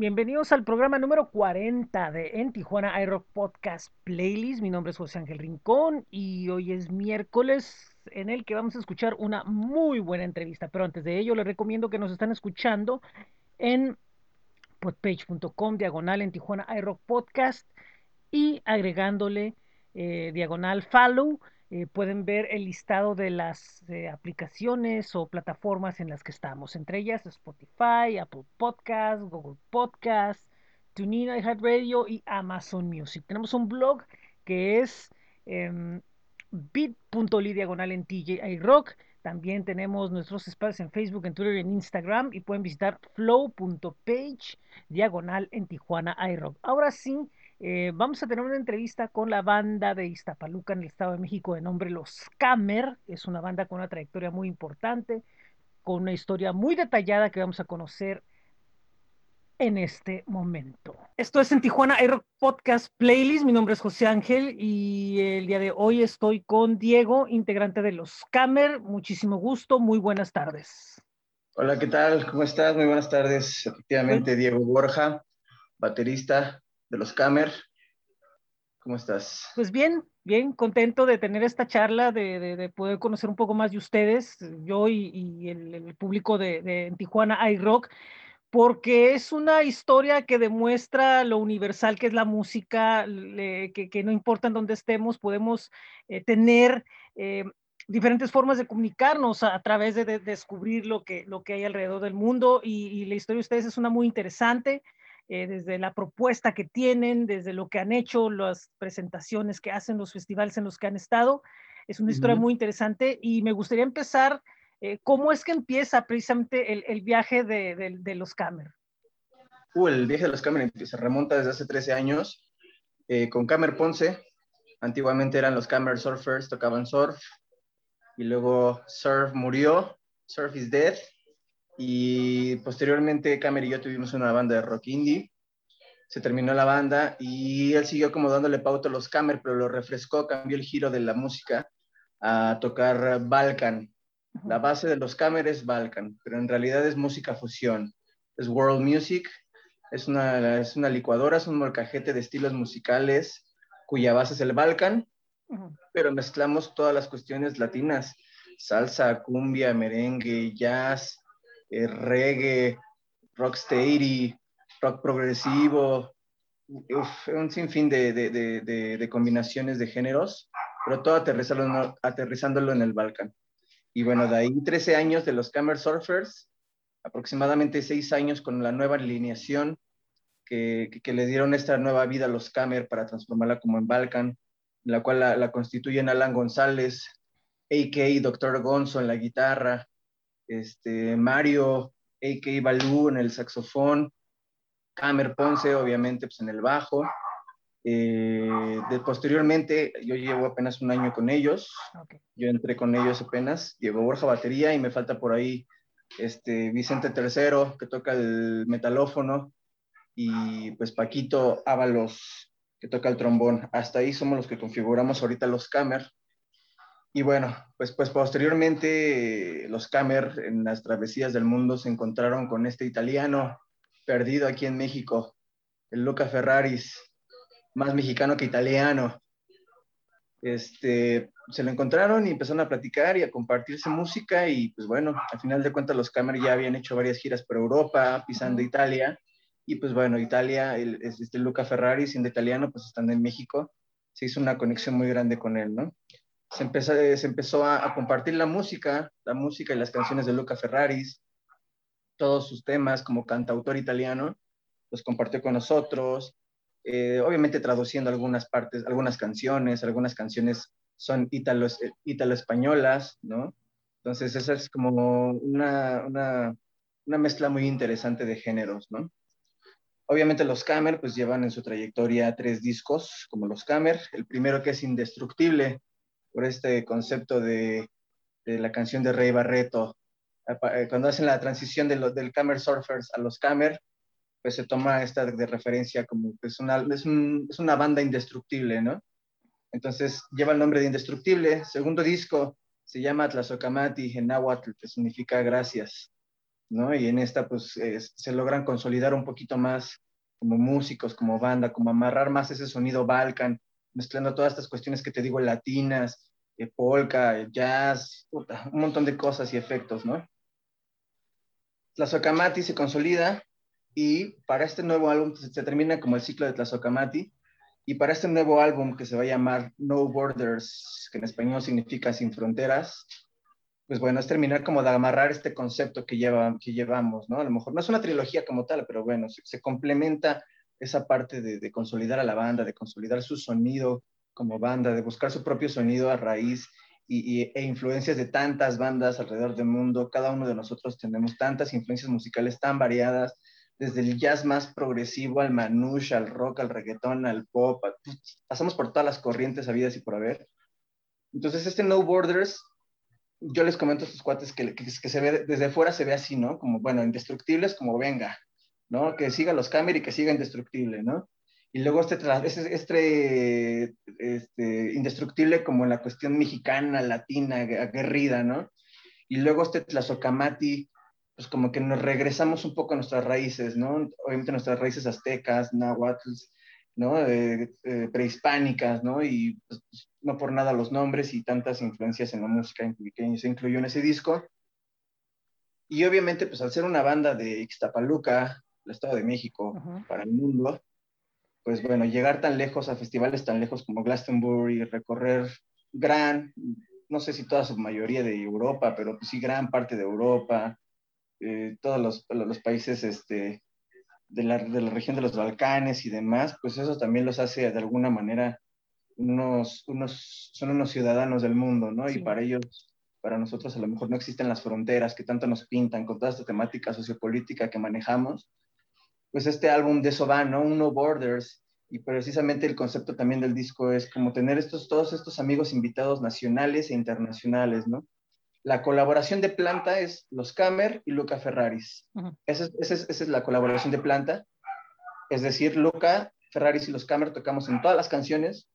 Bienvenidos al programa número 40 de En Tijuana iRock Podcast Playlist. Mi nombre es José Ángel Rincón y hoy es miércoles en el que vamos a escuchar una muy buena entrevista. Pero antes de ello, les recomiendo que nos están escuchando en podpage.com, diagonal en Tijuana iRock Podcast y agregándole eh, diagonal follow eh, pueden ver el listado de las eh, aplicaciones o plataformas en las que estamos, entre ellas Spotify, Apple Podcast, Google Podcast, TuneIn, iHeartRadio y Amazon Music. Tenemos un blog que es eh, diagonal en TJI Rock. También tenemos nuestros espacios en Facebook, en Twitter y en Instagram y pueden visitar flow.page diagonal en Tijuana iRock. Ahora sí, eh, vamos a tener una entrevista con la banda de Iztapaluca en el Estado de México de nombre Los Camer. Es una banda con una trayectoria muy importante, con una historia muy detallada que vamos a conocer en este momento. Esto es en Tijuana Air Podcast Playlist. Mi nombre es José Ángel y el día de hoy estoy con Diego, integrante de Los Camer. Muchísimo gusto, muy buenas tardes. Hola, ¿qué tal? ¿Cómo estás? Muy buenas tardes. Efectivamente, Diego Borja, baterista de los Camer. ¿Cómo estás? Pues bien, bien, contento de tener esta charla, de, de, de poder conocer un poco más de ustedes, yo y, el, el, público de, de Tijuana iRock, porque es una historia que demuestra lo universal que es la música, que, que, no importa en dónde estemos, podemos eh, tener eh, diferentes formas de comunicarnos a, través de, de, descubrir lo que, lo que hay alrededor del mundo y la historia de ustedes es una muy interesante eh, desde la propuesta que tienen, desde lo que han hecho, las presentaciones que hacen, los festivales en los que han estado. Es una historia uh -huh. muy interesante y me gustaría empezar, eh, ¿cómo es que empieza precisamente el, el viaje de, de, de, los Camer? Uh, el viaje de los Camer se remonta desde hace 13 años eh, con Camer Ponce. Antiguamente eran los Camer Surfers, tocaban surf y luego Surf murió, Surf is Dead y posteriormente Camer y yo tuvimos una banda de rock indie. Se terminó la banda y él siguió como dándole pauta a los Camer, pero lo refrescó, cambió el giro de la música a tocar Balkan. La base de los Camer es Balkan, pero en realidad es música fusión. Es world music, es una, es una licuadora, es un molcajete de estilos musicales cuya base es el Balkan, uh -huh. pero mezclamos todas las cuestiones latinas, salsa, cumbia, merengue, jazz, eh, reggae, rocksteady, rock progresivo, uf, un sinfín de, de, de, de, combinaciones de géneros, pero todo aterrizándolo, en el Balkan. Y bueno, de ahí 13 años de los Camera Surfers, aproximadamente 6 años con la nueva alineación que, que, le dieron esta nueva vida a los Camer para transformarla como en Balkan, la cual la, la constituyen Alan González, a.k.a. Dr. Gonzo en la guitarra, este, Mario, a.k.a. Balú en el saxofón, Camer Ponce, obviamente, pues en el bajo. Eh, de, posteriormente, yo llevo apenas un año con ellos. Okay. Yo entré con ellos apenas. Llevo Borja batería y me falta por ahí este, Vicente III, que toca el metalófono. Y pues Paquito Ábalos, que toca el trombón. Hasta ahí somos los que configuramos ahorita los Camer. Y bueno, pues, pues posteriormente los Camer en las travesías del mundo se encontraron con este italiano perdido aquí en México, el Luca Ferraris, más mexicano que italiano. Este, se lo encontraron y empezaron a platicar y a compartirse música y pues bueno, al final de cuentas los Camer ya habían hecho varias giras por Europa, pisando Italia y pues bueno, Italia, el, este Luca Ferrari siendo italiano, pues estando en México, se hizo una conexión muy grande con él, ¿no? Se empezó, se empezó a, compartir la música, la música y las canciones de Luca Ferraris, todos sus temas como cantautor italiano, los compartió con nosotros, eh, obviamente traduciendo algunas partes, algunas canciones, algunas canciones son ítalo-españolas, ¿no? Entonces esa es como una, una, una, mezcla muy interesante de géneros, ¿no? Obviamente los Camer pues llevan en su trayectoria tres discos, como los Camer, el primero que es Indestructible, por este concepto de, la canción de Rey Barreto. Eh, cuando hacen la transición de del Camer Surfers a los Camer, pues se toma esta de referencia como que es una banda indestructible, ¿no? Entonces lleva el nombre de Indestructible. Segundo disco se llama Tlazocamati en náhuatl, que significa gracias. ¿no? Y en esta pues se logran consolidar un poquito más como músicos, como banda, como amarrar más ese sonido Balkan, mezclando todas estas cuestiones que te digo latinas, eh, polka, jazz, un montón de cosas y efectos, ¿no? Tlazocamati se consolida y para este nuevo álbum se, termina como el ciclo de Tlazocamati y para este nuevo álbum que se va a llamar No Borders, que en español significa sin fronteras, pues bueno, es terminar como de amarrar este concepto que, lleva, que llevamos, ¿no? A lo mejor no es una trilogía como tal, pero bueno, se, complementa esa parte de, consolidar a la banda, de consolidar su sonido como banda, de buscar su propio sonido a raíz y, e influencias de tantas bandas alrededor del mundo. Cada uno de nosotros tenemos tantas influencias musicales tan variadas, desde el jazz más progresivo al manouche, al rock, al reggaetón, al pop, pasamos por todas las corrientes habidas y por haber. Entonces, este No Borders yo les comento a estos cuates que, que, se ve desde fuera se ve así, ¿no? Como, bueno, indestructibles, como venga, ¿no? Que siga los Camer y que siga indestructible, ¿no? Y luego este, este, este, indestructible como en la cuestión mexicana, latina, aguerrida, ¿no? Y luego este Tlazocamati, pues como que nos regresamos un poco a nuestras raíces, ¿no? Obviamente nuestras raíces aztecas, náhuatl, ¿no? Eh, eh, prehispánicas, ¿no? Y pues, no por nada los nombres y tantas influencias en la música que se incluyó en ese disco. Y obviamente, pues al ser una banda de Ixtapaluca, el Estado de México, para el mundo, pues bueno, llegar tan lejos a festivales tan lejos como Glastonbury, recorrer gran, no sé si toda su mayoría de Europa, pero pues sí gran parte de Europa, eh, todos los, los, países este, de, la, de la región de los Balcanes y demás, pues eso también los hace de alguna manera unos, unos, son unos ciudadanos del mundo, ¿no? Y para ellos, para nosotros a lo mejor no existen las fronteras que tanto nos pintan con toda esta temática sociopolítica que manejamos. Pues este álbum de eso va, ¿no? Uno Borders. Y precisamente el concepto también del disco es como tener estos, todos estos amigos invitados nacionales e internacionales, ¿no? La colaboración de planta es Los Camer y Luca Ferraris. esa, es, esa, es, la colaboración de planta. Es decir, Luca Ferraris y Los Camer tocamos en todas las canciones,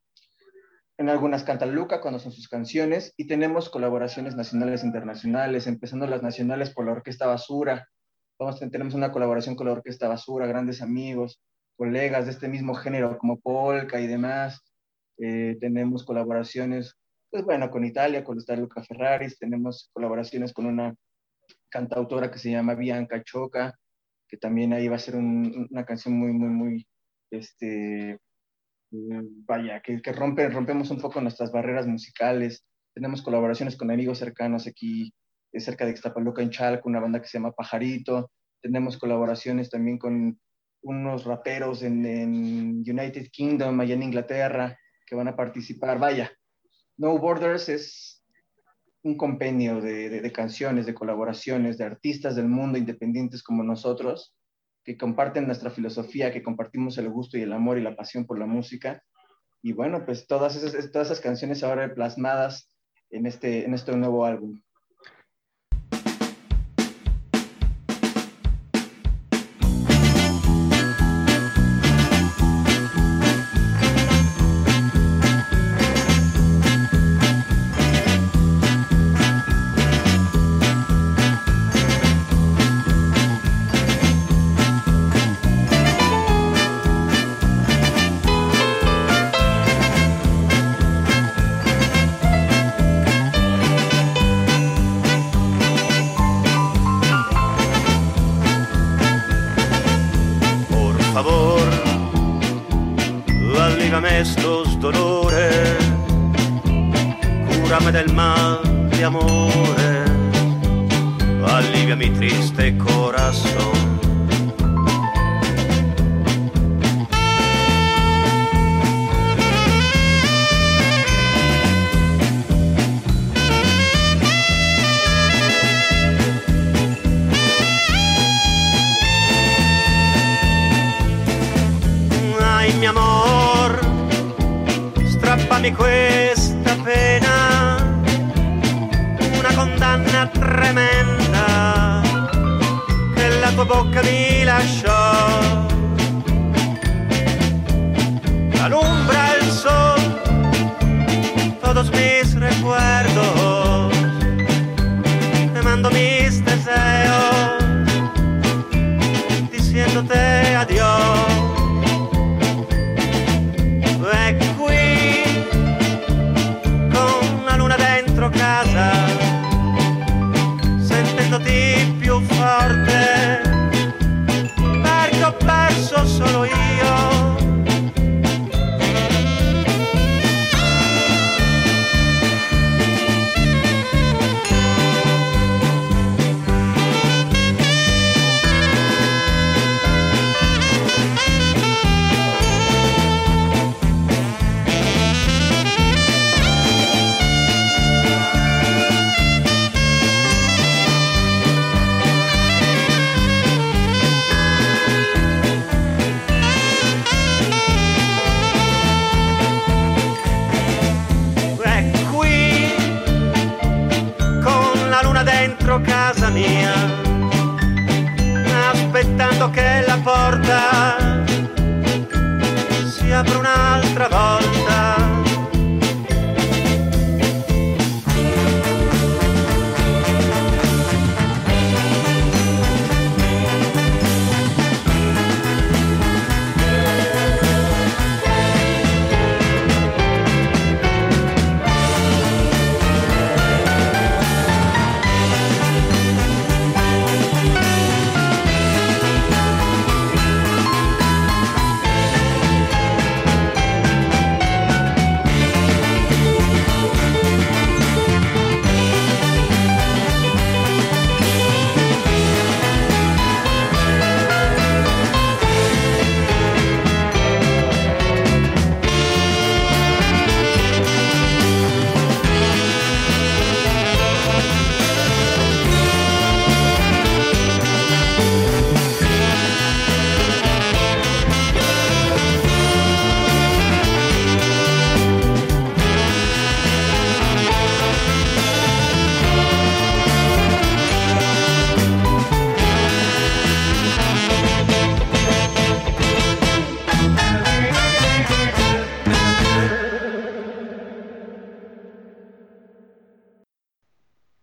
en algunas canta Luca cuando son sus canciones y tenemos colaboraciones nacionales e internacionales, empezando las nacionales por la Orquesta Basura. Vamos, tenemos una colaboración con la Orquesta Basura, grandes amigos, colegas de este mismo género como Polka y demás. Eh, tenemos colaboraciones, pues bueno, con Italia, con está Luca Ferraris, tenemos colaboraciones con una cantautora que se llama Bianca Choca, que también ahí va a ser una canción muy, muy, muy, este, vaya, que, que rompe, rompemos un poco nuestras barreras musicales. Tenemos colaboraciones con amigos cercanos aquí, cerca de Ixtapaluca, en Chalco, una banda que se llama Pajarito. Tenemos colaboraciones también con unos raperos en, en United Kingdom, allá en Inglaterra, que van a participar. Vaya, No Borders es un compendio de, canciones, de colaboraciones, de artistas del mundo independientes como nosotros, que comparten nuestra filosofía, que compartimos el gusto y el amor y la pasión por la música. Y bueno, pues todas esas, todas esas canciones ahora plasmadas en este, en este nuevo álbum. Cúrame del mal de amores, alivia mi triste corazón.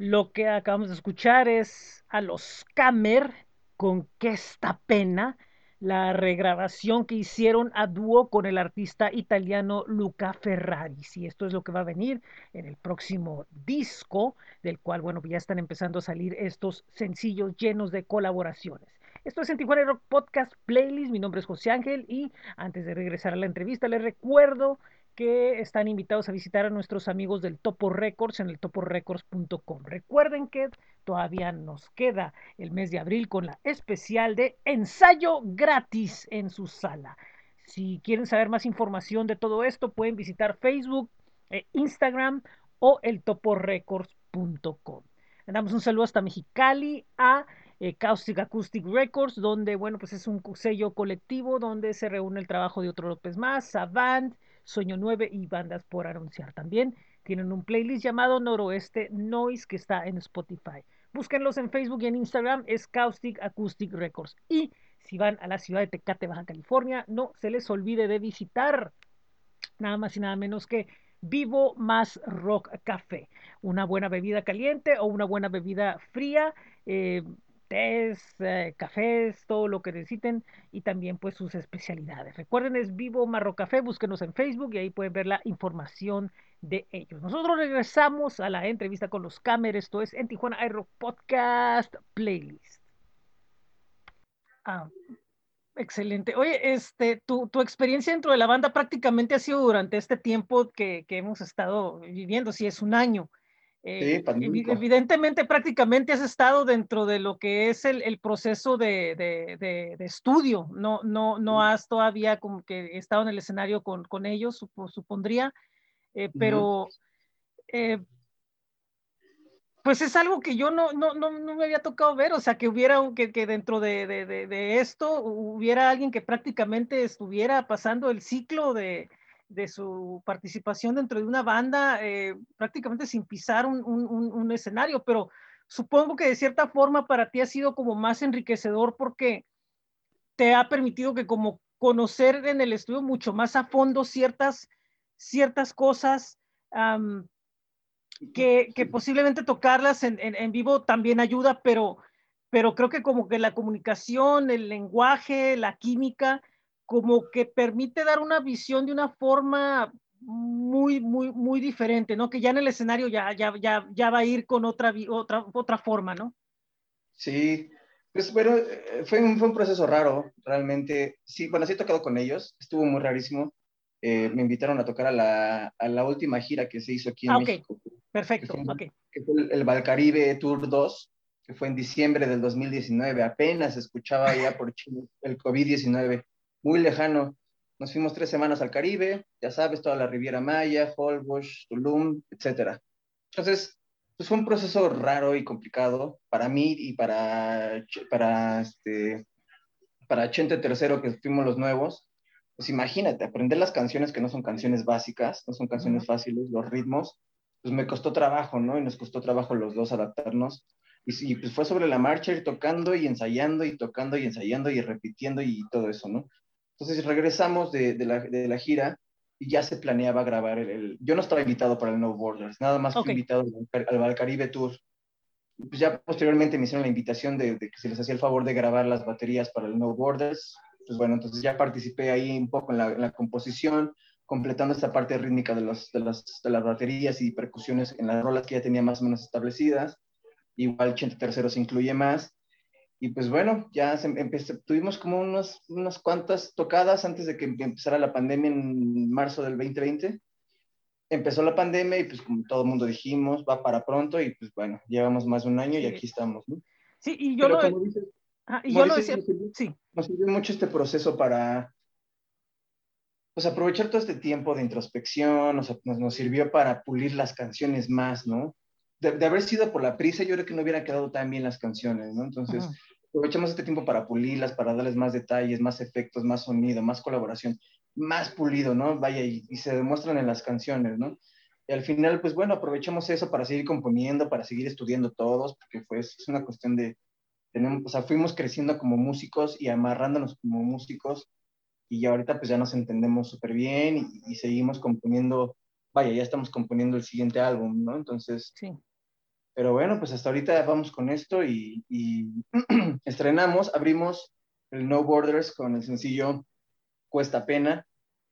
Lo que acabamos de escuchar es a los Camer con qué esta pena, la regrabación que hicieron a dúo con el artista italiano Luca Ferrari. Y esto es lo que va a venir en el próximo disco, del cual, bueno, ya están empezando a salir estos sencillos llenos de colaboraciones. Esto es en Tijuana Rock Podcast Playlist. Mi nombre es José Ángel y antes de regresar a la entrevista les recuerdo que están invitados a visitar a nuestros amigos del Topo Records en el toporecords.com. Recuerden que todavía nos queda el mes de abril con la especial de ensayo gratis en su sala. Si quieren saber más información de todo esto, pueden visitar Facebook, eh, Instagram o el toporecords.com. Damos un saludo hasta Mexicali a eh, Caustic Acoustic Records, donde, bueno, pues es un sello colectivo donde se reúne el trabajo de otro López más, Savant, Sueño 9 y bandas por anunciar. También tienen un playlist llamado Noroeste Noise que está en Spotify. Búsquenlos en Facebook y en Instagram, es Caustic Acoustic Records. Y si van a la ciudad de Tecate, Baja California, no se les olvide de visitar nada más y nada menos que Vivo Más Rock Café. Una buena bebida caliente o una buena bebida fría. Eh, eh, cafés, todo lo que necesiten y también pues sus especialidades. Recuerden, es Vivo Marro Café, búsquenos en Facebook y ahí pueden ver la información de ellos. Nosotros regresamos a la entrevista con los Camer, esto es en Tijuana Aero Podcast Playlist. Ah, excelente. Oye, este, tu, tu, experiencia dentro de la banda prácticamente ha sido durante este tiempo que, que hemos estado viviendo, si es un año. Eh, sí, evidentemente, prácticamente has estado dentro de lo que es el, el proceso de, de, de, de, estudio, no, no, no has todavía como que estado en el escenario con, con ellos, supo, supondría, eh, pero uh -huh. eh, pues es algo que yo no, no, no, no, me había tocado ver, o sea, que hubiera, que, que dentro de, de esto hubiera alguien que prácticamente estuviera pasando el ciclo de, de su participación dentro de una banda eh, prácticamente sin pisar un, un, un, escenario, pero supongo que de cierta forma para ti ha sido como más enriquecedor porque te ha permitido que como conocer en el estudio mucho más a fondo ciertas, ciertas cosas um, que, que, posiblemente tocarlas en, en, en, vivo también ayuda, pero pero creo que como que la comunicación, el lenguaje, la química, como que permite dar una visión de una forma muy, muy, muy diferente, ¿no? Que ya en el escenario ya, ya, ya, ya va a ir con otra, otra, otra forma, ¿no? Sí, pues bueno, eh, fue un, fue un proceso raro, realmente. Sí, bueno, sí he tocado con ellos, estuvo muy rarísimo. Eh, me invitaron a tocar a la, a la, última gira que se hizo aquí en ah, México. Perfecto, que fue, okay. que fue el, el Valcaribe Tour 2, que fue en diciembre del 2019. Apenas escuchaba ya por Chile el COVID-19, muy lejano. Nos fuimos tres semanas al Caribe, ya sabes, toda la Riviera Maya, Holbox, Tulum, etc. Entonces, pues fue un proceso raro y complicado para mí y para, para, este, para Chente Tercero, que fuimos los nuevos. Pues imagínate, aprender las canciones que no son canciones básicas, no son canciones fáciles, los ritmos, pues me costó trabajo, ¿no? Y nos costó trabajo los dos adaptarnos. Y, y pues fue sobre la marcha, ir tocando y ensayando y tocando y ensayando y repitiendo y todo eso, ¿no? Entonces regresamos de, de, la, de la, gira y ya se planeaba grabar el, el, Yo no estaba invitado para el No Borders, nada más okay. fui invitado al, al Valcaribe Tour. Pues ya posteriormente me hicieron la invitación de, de, que se les hacía el favor de grabar las baterías para el No Borders. Pues bueno, entonces ya participé ahí un poco en la, en la composición, completando esta parte rítmica de, los, de, las, de las baterías y percusiones en las rolas que ya tenía más o menos establecidas. Igual Chente Tercero se incluye más y pues bueno, ya se empezó, tuvimos como unos, unas cuantas tocadas antes de que empezara la pandemia en marzo del 2020. Empezó la pandemia y pues como todo el mundo dijimos, va para pronto y pues bueno, llevamos más de un año y aquí estamos, ¿no? Sí, y yo Pero lo... Dices, ah, y yo lo decía, nos sirvió, sí. Nos sirvió mucho este proceso para pues aprovechar todo este tiempo de introspección, nos, nos, nos sirvió para pulir las canciones más, ¿no? De, de, haber sido por la prisa, yo creo que no hubiera quedado tan bien las canciones, ¿no? Entonces, -huh aprovechamos este tiempo para pulirlas, para darles más detalles, más efectos, más sonido, más colaboración, más pulido, ¿no? Vaya, y, y, se demuestran en las canciones, ¿no? Y al final, pues bueno, aprovechamos eso para seguir componiendo, para seguir estudiando todos, porque pues es una cuestión de, tenemos, o sea, fuimos creciendo como músicos y amarrándonos como músicos, y ahorita pues ya nos entendemos súper bien y, y, seguimos componiendo, vaya, ya estamos componiendo el siguiente álbum, ¿no? Entonces, sí. Pero bueno, pues hasta ahorita vamos con esto y, estrenamos, abrimos el No Borders con el sencillo Cuesta Pena,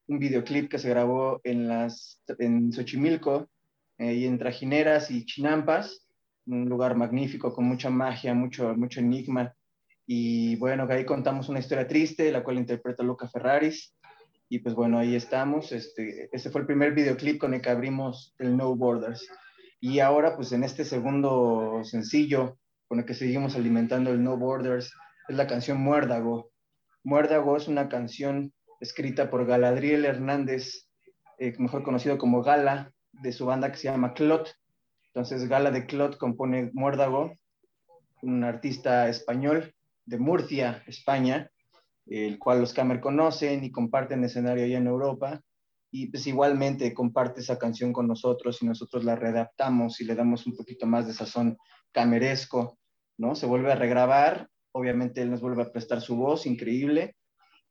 un videoclip que se grabó en, las, en Xochimilco eh, y en Trajineras y Chinampas, un lugar magnífico con mucha magia, mucho, mucho enigma. Y bueno, ahí contamos una historia triste, la cual interpreta Luca Ferraris. Y pues bueno, ahí estamos. Este, ese fue el primer videoclip con el que abrimos el No Borders. Y ahora, pues en este segundo sencillo con el que seguimos alimentando el No Borders, es la canción Muérdago. Muérdago es una canción escrita por Galadriel Hernández, eh, mejor conocido como Gala, de su banda que se llama Clot. Entonces, Gala de Clot compone Muérdago, un artista español de Murcia, España, el cual los Camer conocen y comparten escenario allá en Europa y pues igualmente comparte esa canción con nosotros y nosotros la readaptamos y le damos un poquito más de sazón cameresco, ¿no? Se vuelve a regrabar, obviamente él nos vuelve a prestar su voz, increíble,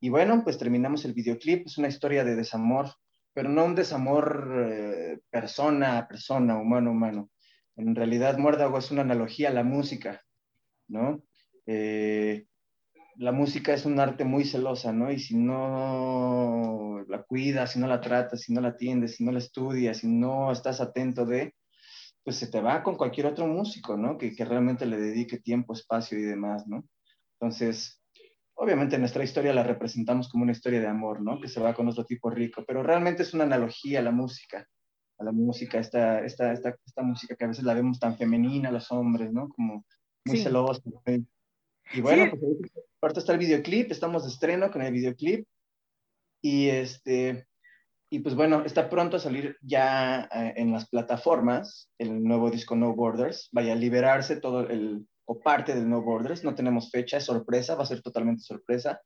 y bueno, pues terminamos el videoclip, es una historia de desamor, pero no un desamor eh, persona a persona, humano a humano. En realidad, Muérdago es una analogía a la música, ¿no? Eh, la música es un arte muy celosa, ¿no? Y si no la cuidas, si no la tratas, si no la atiendes, si no la estudias, si no estás atento de, pues se te va con cualquier otro músico, ¿no? Que, que realmente le dedique tiempo, espacio y demás, ¿no? Entonces, obviamente nuestra historia la representamos como una historia de amor, ¿no? Que se va con otro tipo rico, pero realmente es una analogía a la música, a la música, esta, esta, esta, esta música que a veces la vemos tan femenina, los hombres, ¿no? Como muy sí. celosa, muy, y bueno, sí. pues ahorita está el videoclip, estamos de estreno con el videoclip. Y este, y pues bueno, está pronto a salir ya eh, en las plataformas el nuevo disco No Borders. Vaya a liberarse todo el, o parte del No Borders. No tenemos fecha, es sorpresa, va a ser totalmente sorpresa.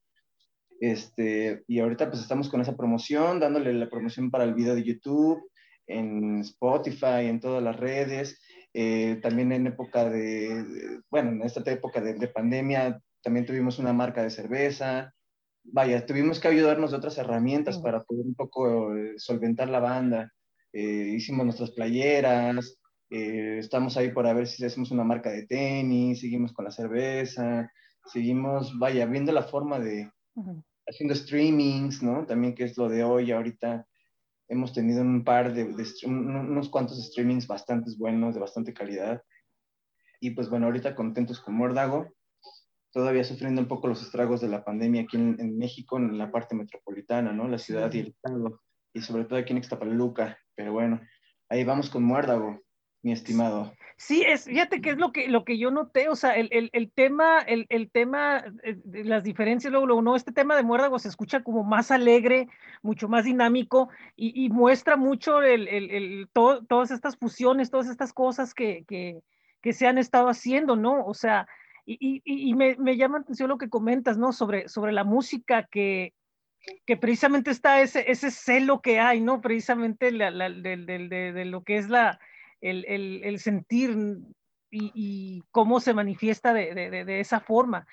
Este, y ahorita pues estamos con esa promoción, dándole la promoción para el video de YouTube, en Spotify, en todas las redes. Eh, también en época de, de, bueno, en esta época de, de, pandemia, también tuvimos una marca de cerveza. Vaya, tuvimos que ayudarnos de otras herramientas para poder un poco eh, solventar la banda. Eh, hicimos nuestras playeras, Eh, estamos ahí para ver si hacemos una marca de tenis, seguimos con la cerveza, seguimos, vaya, viendo la forma de haciendo streamings, ¿no? También que es lo de hoy, ahorita hemos tenido un par de, unos cuantos streamings bastante buenos, de bastante calidad. Y pues bueno, ahorita contentos con Mordago, todavía sufriendo un poco los estragos de la pandemia aquí en, México, en la parte metropolitana, ¿no? La ciudad y el estado, y sobre todo aquí en Ixtapaluca. Pero bueno, ahí vamos con Muérdago, mi estimado. Sí, es, fíjate que es lo que, lo que yo noté, o sea, el, el, el tema, el, el, tema, eh, las diferencias, luego, luego, no, este tema de Muérdago se escucha como más alegre, mucho más dinámico y, muestra mucho el, el, todo, todas estas fusiones, todas estas cosas que, que, que, se han estado haciendo, ¿no? O sea, y, y, me, me, llama atención lo que comentas, ¿no? Sobre, sobre la música que, que precisamente está ese, ese celo que hay, ¿no? Precisamente la, la, de, de, de, lo que es la, el, el, el sentir y, y, cómo se manifiesta de, esa forma.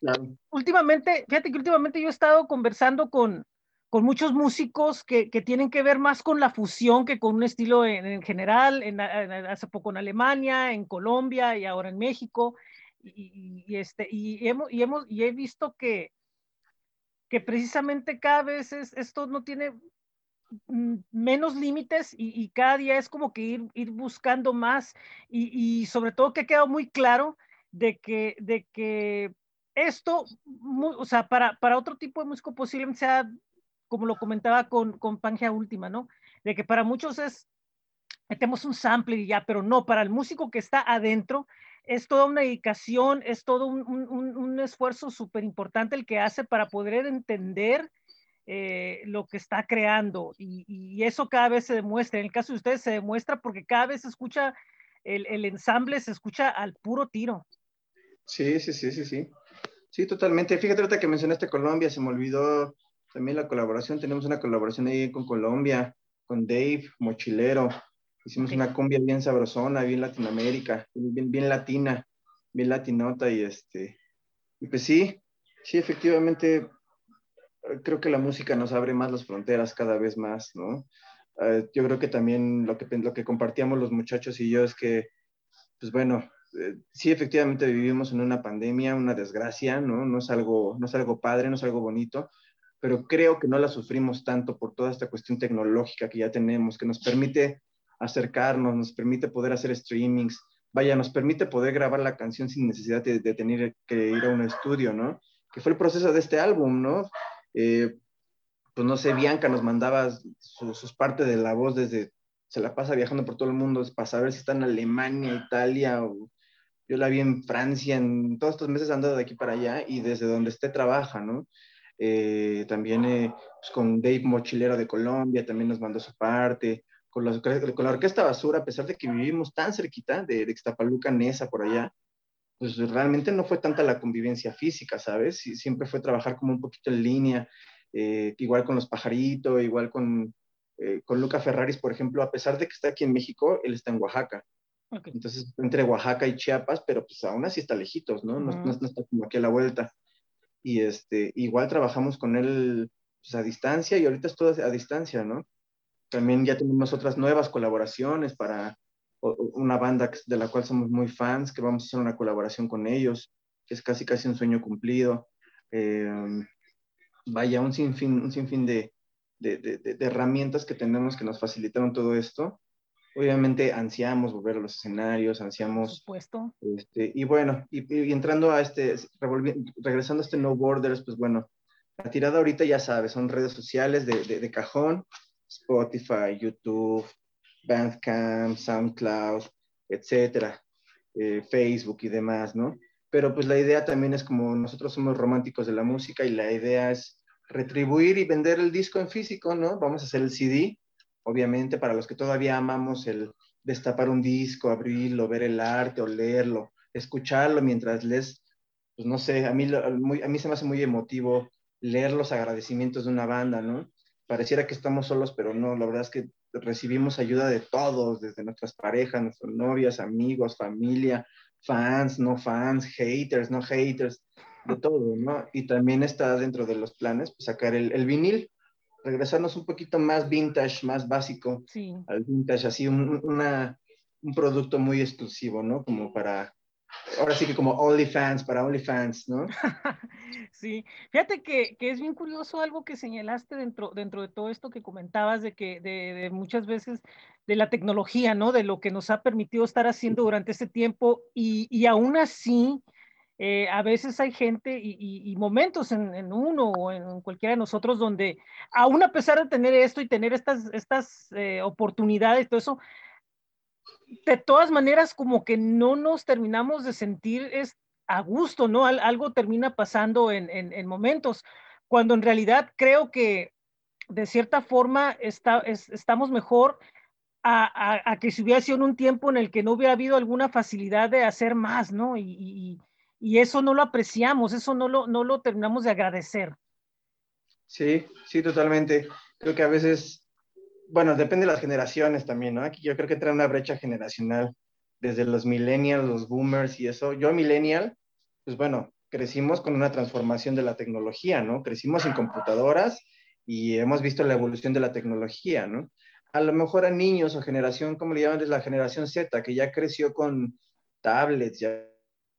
Claro. Últimamente, fíjate que últimamente yo he estado conversando con, con muchos músicos que, que, tienen que ver más con la fusión que con un estilo en, en general, en, hace poco en Alemania, en Colombia y ahora en México. Y, y, este, y, hemos, y, hemos, y he visto que, que precisamente cada vez es, esto no tiene menos límites y, y, cada día es como que ir, ir buscando más y, y, sobre todo que ha quedado muy claro de que, de que esto, muy, o sea, para, para otro tipo de músico posiblemente sea, como lo comentaba con, con Pangea Última, ¿no? De que para muchos es, metemos un sample y ya, pero no, para el músico que está adentro, es toda una dedicación, es todo un, un, un esfuerzo súper importante el que hace para poder entender eh, lo que está creando y, y, eso cada vez se demuestra. En el caso de ustedes se demuestra porque cada vez se escucha el, el ensamble, se escucha al puro tiro. Sí, sí, sí, sí, sí. Sí, totalmente. Fíjate ahorita que mencionaste Colombia, se me olvidó también la colaboración. Tenemos una colaboración ahí con Colombia, con Dave, Mochilero. Hicimos una cumbia bien sabrosona, bien Latinoamérica, bien, bien latina, bien latinota y este, y pues sí, sí, efectivamente, creo que la música nos abre más las fronteras cada vez más, ¿no? Uh, yo creo que también lo que, lo que compartíamos los muchachos y yo es que, pues bueno, eh, sí, efectivamente vivimos en una pandemia, una desgracia, ¿no? No es, algo, no es algo padre, no es algo bonito, pero creo que no la sufrimos tanto por toda esta cuestión tecnológica que ya tenemos, que nos permite acercarnos, nos permite poder hacer streamings, vaya, nos permite poder grabar la canción sin necesidad de, de tener que ir a un estudio, ¿no? Que fue el proceso de este álbum, ¿no? Eh, pues no sé, Bianca nos mandaba sus su partes de la voz desde, se la pasa viajando por todo el mundo para saber si está en Alemania, Italia, o yo la vi en Francia, en todos estos meses andado de aquí para allá y desde donde esté trabaja, ¿no? Eh, también eh, pues con Dave Mochilero de Colombia, también nos mandó su parte, con la, con la Orquesta Basura, a pesar de que vivimos tan cerquita de, de Ixtapaluca, Nesa, por allá, pues realmente no fue tanta la convivencia física, ¿sabes? Y siempre fue trabajar como un poquito en línea, eh, igual con los pajaritos, igual con, eh, con Luca Ferraris, por ejemplo, a pesar de que está aquí en México, él está en Oaxaca. Okay. Entonces, entre Oaxaca y Chiapas, pero pues aún así está lejitos, ¿no? Uh -huh. no, no, no, está como aquí a la vuelta. Y este, igual trabajamos con él pues, a distancia y ahorita es todo a distancia, ¿no? También ya tenemos otras nuevas colaboraciones para una banda de la cual somos muy fans, que vamos a hacer una colaboración con ellos, que es casi casi un sueño cumplido. Eh, vaya, un sinfín, un sinfín de, de, de, de, herramientas que tenemos que nos facilitaron todo esto. Obviamente ansiamos volver a los escenarios, ansiamos... Por supuesto. Este, y bueno, y, y, entrando a este, regresando a este No Borders, pues bueno, la tirada ahorita ya sabes, son redes sociales de cajón, Spotify, YouTube, Bandcamp, SoundCloud, etcétera, eh, Facebook y demás, ¿no? Pero pues la idea también es como nosotros somos románticos de la música y la idea es retribuir y vender el disco en físico, ¿no? Vamos a hacer el CD, obviamente para los que todavía amamos el destapar un disco, abrirlo, ver el arte, olerlo, escucharlo mientras lees, pues no sé, a mí, muy, a mí se me hace muy emotivo leer los agradecimientos de una banda, ¿no? pareciera que estamos solos, pero no, la verdad es que recibimos ayuda de todos, desde nuestras parejas, nuestras novias, amigos, familia, fans, no fans, haters, no haters, de todo, ¿no? Y también está dentro de los planes pues, sacar el, el, vinil, regresarnos un poquito más vintage, más básico sí. al vintage, así un, una, un producto muy exclusivo, ¿no? Como para, ahora sí que como OnlyFans, para OnlyFans, ¿no? sí, fíjate que, que, es bien curioso algo que señalaste dentro, dentro de todo esto que comentabas, de que de, de, muchas veces de la tecnología, ¿no? De lo que nos ha permitido estar haciendo durante este tiempo y, y aún así... Eh, a veces hay gente y, y, y momentos en, en, uno o en cualquiera de nosotros donde, aún a pesar de tener esto y tener estas, estas eh, oportunidades, todo eso, de todas maneras como que no nos terminamos de sentir es, a gusto, ¿no? Al, algo termina pasando en, en, en, momentos, cuando en realidad creo que de cierta forma está, es, estamos mejor a, a, a, que si hubiera sido en un tiempo en el que no hubiera habido alguna facilidad de hacer más, ¿no? Y, y, y eso no lo apreciamos, eso no lo, no lo terminamos de agradecer. Sí, sí, totalmente. Creo que a veces bueno, depende de las generaciones también, ¿no? Aquí yo creo que trae una brecha generacional desde los millennials, los boomers y eso. Yo millennial, pues bueno, crecimos con una transformación de la tecnología, ¿no? Crecimos en computadoras y hemos visto la evolución de la tecnología, ¿no? A lo mejor a niños o generación, como le llaman, es la generación Z, que ya creció con tablets, ya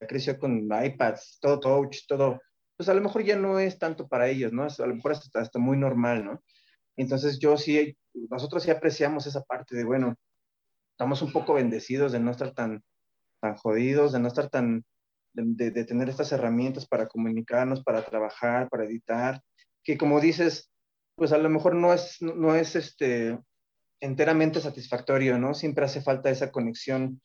creció con iPads, todo touch, todo, pues a lo mejor ya no es tanto para ellos, ¿no? A lo mejor hasta, hasta muy normal, ¿no? Entonces yo sí, nosotros sí apreciamos esa parte de, bueno, estamos un poco bendecidos de no estar tan, tan jodidos, de no estar tan, de, de, tener estas herramientas para comunicarnos, para trabajar, para editar, que como dices, pues a lo mejor no es, no es este, enteramente satisfactorio, ¿no? Siempre hace falta esa conexión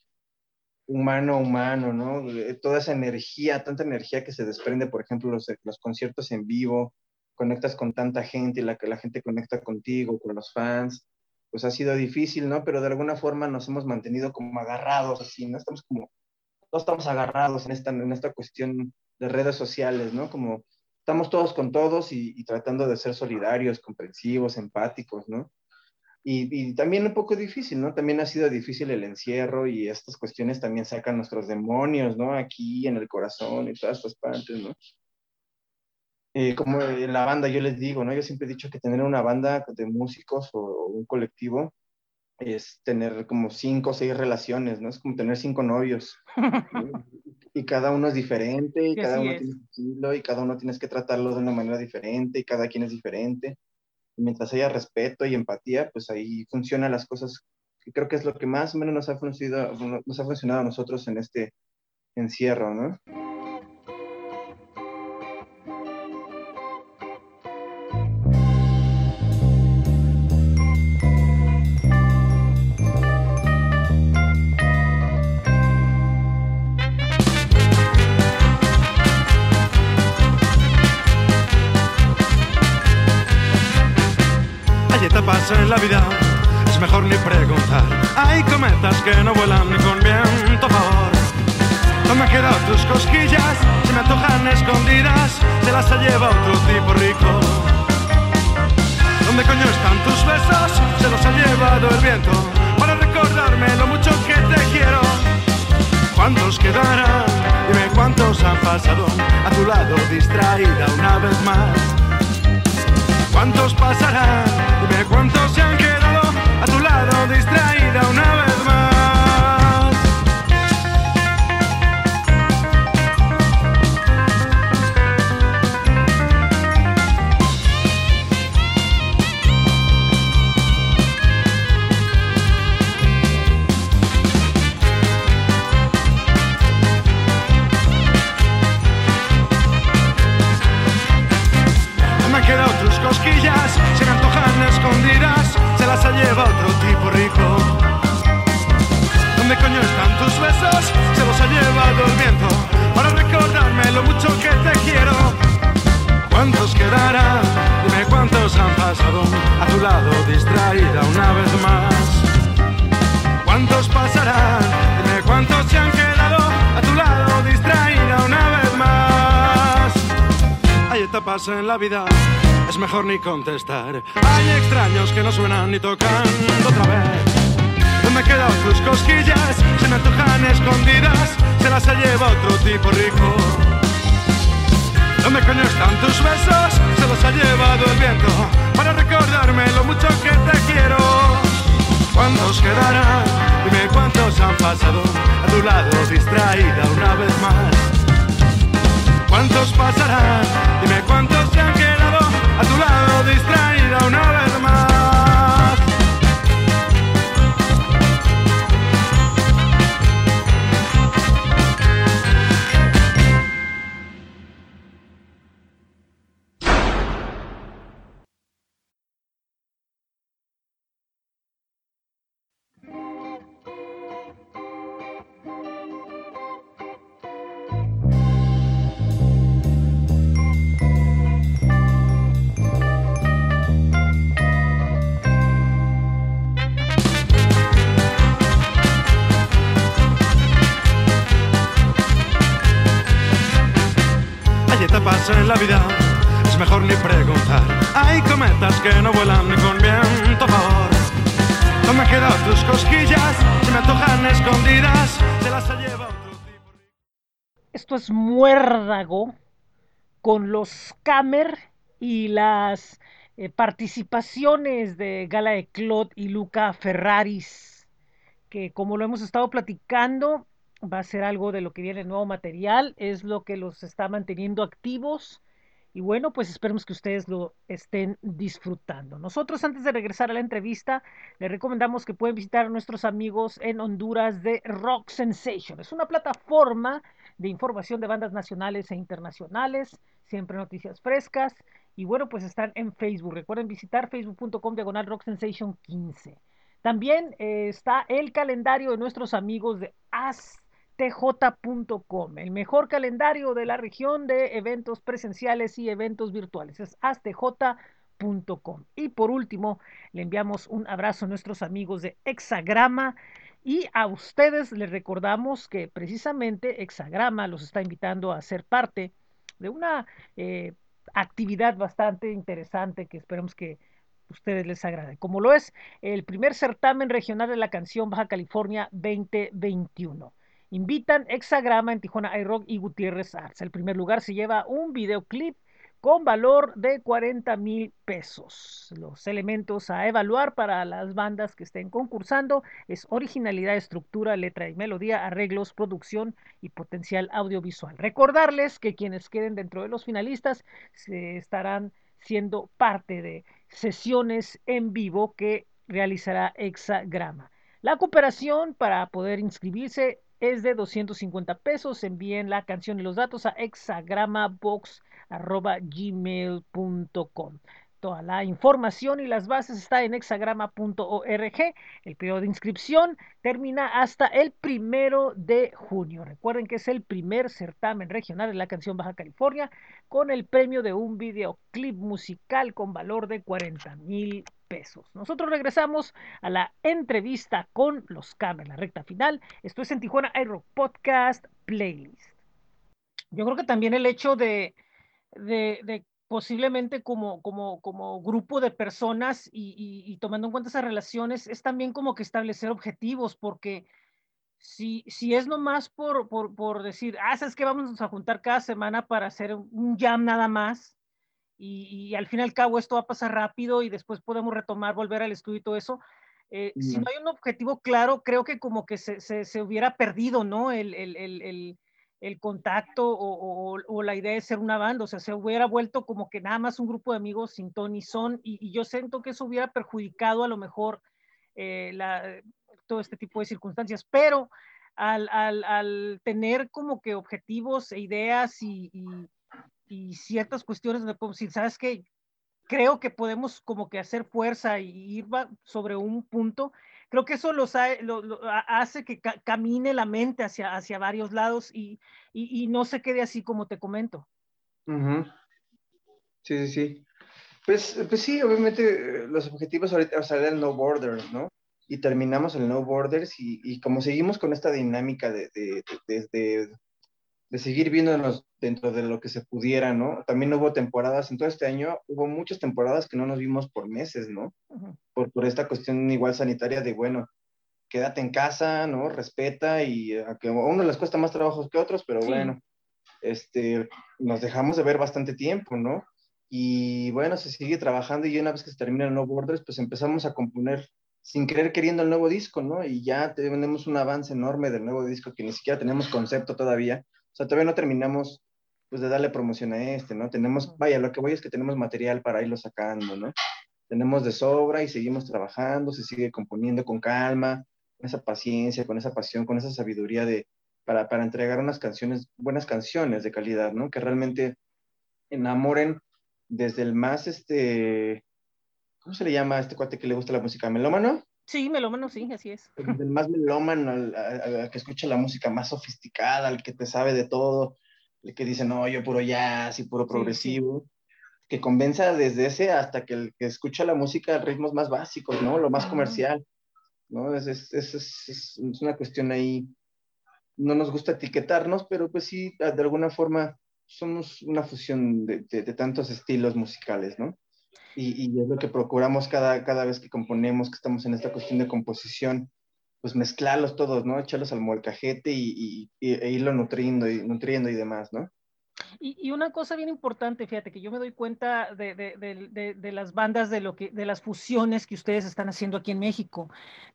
humano humano, ¿no? Toda esa energía, tanta energía que se desprende, por ejemplo, los, los conciertos en vivo, conectas con tanta gente y la que la gente conecta contigo, con los fans, pues ha sido difícil, ¿no? Pero de alguna forma nos hemos mantenido como agarrados, así, ¿no? Estamos como, todos estamos agarrados en esta, en esta cuestión de redes sociales, ¿no? Como estamos todos con todos y, tratando de ser solidarios, comprensivos, empáticos, ¿no? Y, y, también un poco difícil, ¿no? También ha sido difícil el encierro y estas cuestiones también sacan nuestros demonios, ¿no? Aquí en el corazón y todas estas partes, ¿no? Eh, como en la banda, yo les digo, ¿no? Yo siempre he dicho que tener una banda de músicos o, o un colectivo es tener como cinco o seis relaciones, ¿no? Es como tener cinco novios. y cada uno es diferente, y cada uno es. tiene su estilo, y cada uno tienes que tratarlo de una manera diferente, y cada quien es diferente. Y mientras haya respeto y empatía, pues ahí funcionan las cosas, que creo que es lo que más o menos nos ha funcionado, nos ha funcionado a nosotros en este encierro, ¿no? En la vida es mejor ni preguntar. Hay cometas que no vuelan ni con viento favor. No me quedan tus cosquillas, se me antojan escondidas, se las ha llevado otro tipo rico. ¿Dónde coño están tus besos? Se los ha llevado el viento para recordarme lo mucho que te quiero. ¿Cuántos quedarán? Dime cuántos han pasado a tu lado distraída una vez más. ¿Cuántos pasarán? Dime cuántos se han quedado a tu lado distraída una vez ¿Cuántos quedarán? Dime cuántos han pasado a tu lado distraída una vez más. ¿Cuántos pasarán? Dime cuántos se han quedado a tu lado distraída una vez más. Hay etapas en la vida, es mejor ni contestar. Hay extraños que no suenan ni tocan otra vez. ¿Dónde quedan tus cosquillas? Se me antojan escondidas, se las ha llevado otro tipo rico. ¿Dónde coño están tus besos? Se los ha llevado el viento Muérdago con los Camer y las eh, participaciones de Gala de Claude y Luca Ferraris, que como lo hemos estado platicando, va a ser algo de lo que viene nuevo material, es lo que los está manteniendo activos. Y bueno, pues esperemos que ustedes lo estén disfrutando. Nosotros antes de regresar a la entrevista, les recomendamos que pueden visitar a nuestros amigos en Honduras de Rock Sensation. Es una plataforma de información de bandas nacionales e internacionales, siempre noticias frescas. Y bueno, pues están en Facebook. Recuerden visitar facebook.com diagonal Rock Sensation 15. También eh, está el calendario de nuestros amigos de As tj.com, el mejor calendario de la región de eventos presenciales y eventos virtuales. Es astj.com. Y por último, le enviamos un abrazo a nuestros amigos de Hexagrama. Y a ustedes les recordamos que precisamente Hexagrama los está invitando a ser parte de una eh, actividad bastante interesante que esperemos que ustedes les agrade, como lo es el primer certamen regional de la canción Baja California 2021. Invitan Hexagrama en Tijuana iRock y Gutiérrez Arts. El primer lugar se lleva un videoclip con valor de 40 mil pesos. Los elementos a evaluar para las bandas que estén concursando es originalidad, estructura, letra y melodía, arreglos, producción y potencial audiovisual. Recordarles que quienes queden dentro de los finalistas se estarán siendo parte de sesiones en vivo que realizará Hexagrama. La cooperación para poder inscribirse es de 250 pesos. Envíen la canción y los datos a hexagramabox.gmail.com. Toda la información y las bases está en hexagrama.org. El periodo de inscripción termina hasta el primero de junio. Recuerden que es el primer certamen regional de la canción Baja California con el premio de un videoclip musical con valor de 40 mil pesos. Nosotros regresamos a la entrevista con los Camer, la recta final. Esto es en Tijuana iRock Podcast Playlist. Yo creo que también el hecho de, de, de posiblemente como, como, como grupo de personas y, y, y, tomando en cuenta esas relaciones, es también como que establecer objetivos, porque si, si es nomás por, por, por decir, ah, sabes que vamos a juntar cada semana para hacer un jam nada más, y, y, al fin y al cabo esto va a pasar rápido y después podemos retomar, volver al estudio y todo eso. Eh. Si no hay un objetivo claro, creo que como que se, se, se hubiera perdido, ¿no? El, el, el, el contacto o, la idea de ser una banda, o sea, se hubiera vuelto como que nada más un grupo de amigos sin ton y son, y, yo siento que eso hubiera perjudicado a lo mejor eh, todo este tipo de circunstancias, pero al, tener como que objetivos e ideas y ciertas cuestiones donde podemos decir, ¿sabes qué? Creo que podemos como que hacer fuerza y ir sobre un punto. Creo que eso los ha, lo, lo, hace que ca camine la mente hacia, hacia varios lados y, y, no se quede así como te comento. Sí, sí, sí. Pues, pues sí, obviamente los objetivos ahorita el No Borders, ¿no? Y terminamos el No Borders y, y como seguimos con esta dinámica de, de, de de seguir viéndonos dentro de lo que se pudiera, ¿no? También hubo temporadas, en todo este año hubo muchas temporadas que no nos vimos por meses, ¿no? Uh -huh. por, por, esta cuestión igual sanitaria de, bueno, quédate en casa, ¿no? Respeta y a, que a uno les cuesta más trabajo que a otros, pero sí. bueno, este, nos dejamos de ver bastante tiempo, ¿no? Y bueno, se sigue trabajando y una vez que se termina el No Borders, pues empezamos a componer sin querer queriendo el nuevo disco, ¿no? Y ya tenemos un avance enorme del nuevo disco que ni siquiera tenemos concepto todavía. O sea, todavía no terminamos pues de darle promoción a este, ¿no? Tenemos, vaya, lo que voy es que tenemos material para irlo sacando, ¿no? Tenemos de sobra y seguimos trabajando, se sigue componiendo con calma, con esa paciencia, con esa pasión, con esa sabiduría de, para, para entregar unas canciones, buenas canciones de calidad, ¿no? Que realmente enamoren desde el más, este, ¿cómo se le llama a este cuate que le gusta la música? ¿Melómano? Sí, melómano, sí, así es. El más melómano, al, al, que escucha la música más sofisticada, al que te sabe de todo, el que dice, no, yo puro jazz y puro progresivo, sí, sí. que convenza desde ese hasta que el que escucha la música a ritmos más básicos, ¿no? Lo más comercial, ¿no? Es, es, es, es, una cuestión ahí, no nos gusta etiquetarnos, pero pues sí, de alguna forma somos una fusión de, de, de tantos estilos musicales, ¿no? Y, y, es lo que procuramos cada, cada vez que componemos, que estamos en esta cuestión de composición, pues mezclarlos todos, ¿no? Echarlos al molcajete y, y, e irlo nutriendo y, nutriendo y demás, ¿no? Y, una cosa bien importante, fíjate, que yo me doy cuenta de, de, de, de, las bandas, de, lo que, de las fusiones que ustedes están haciendo aquí en México,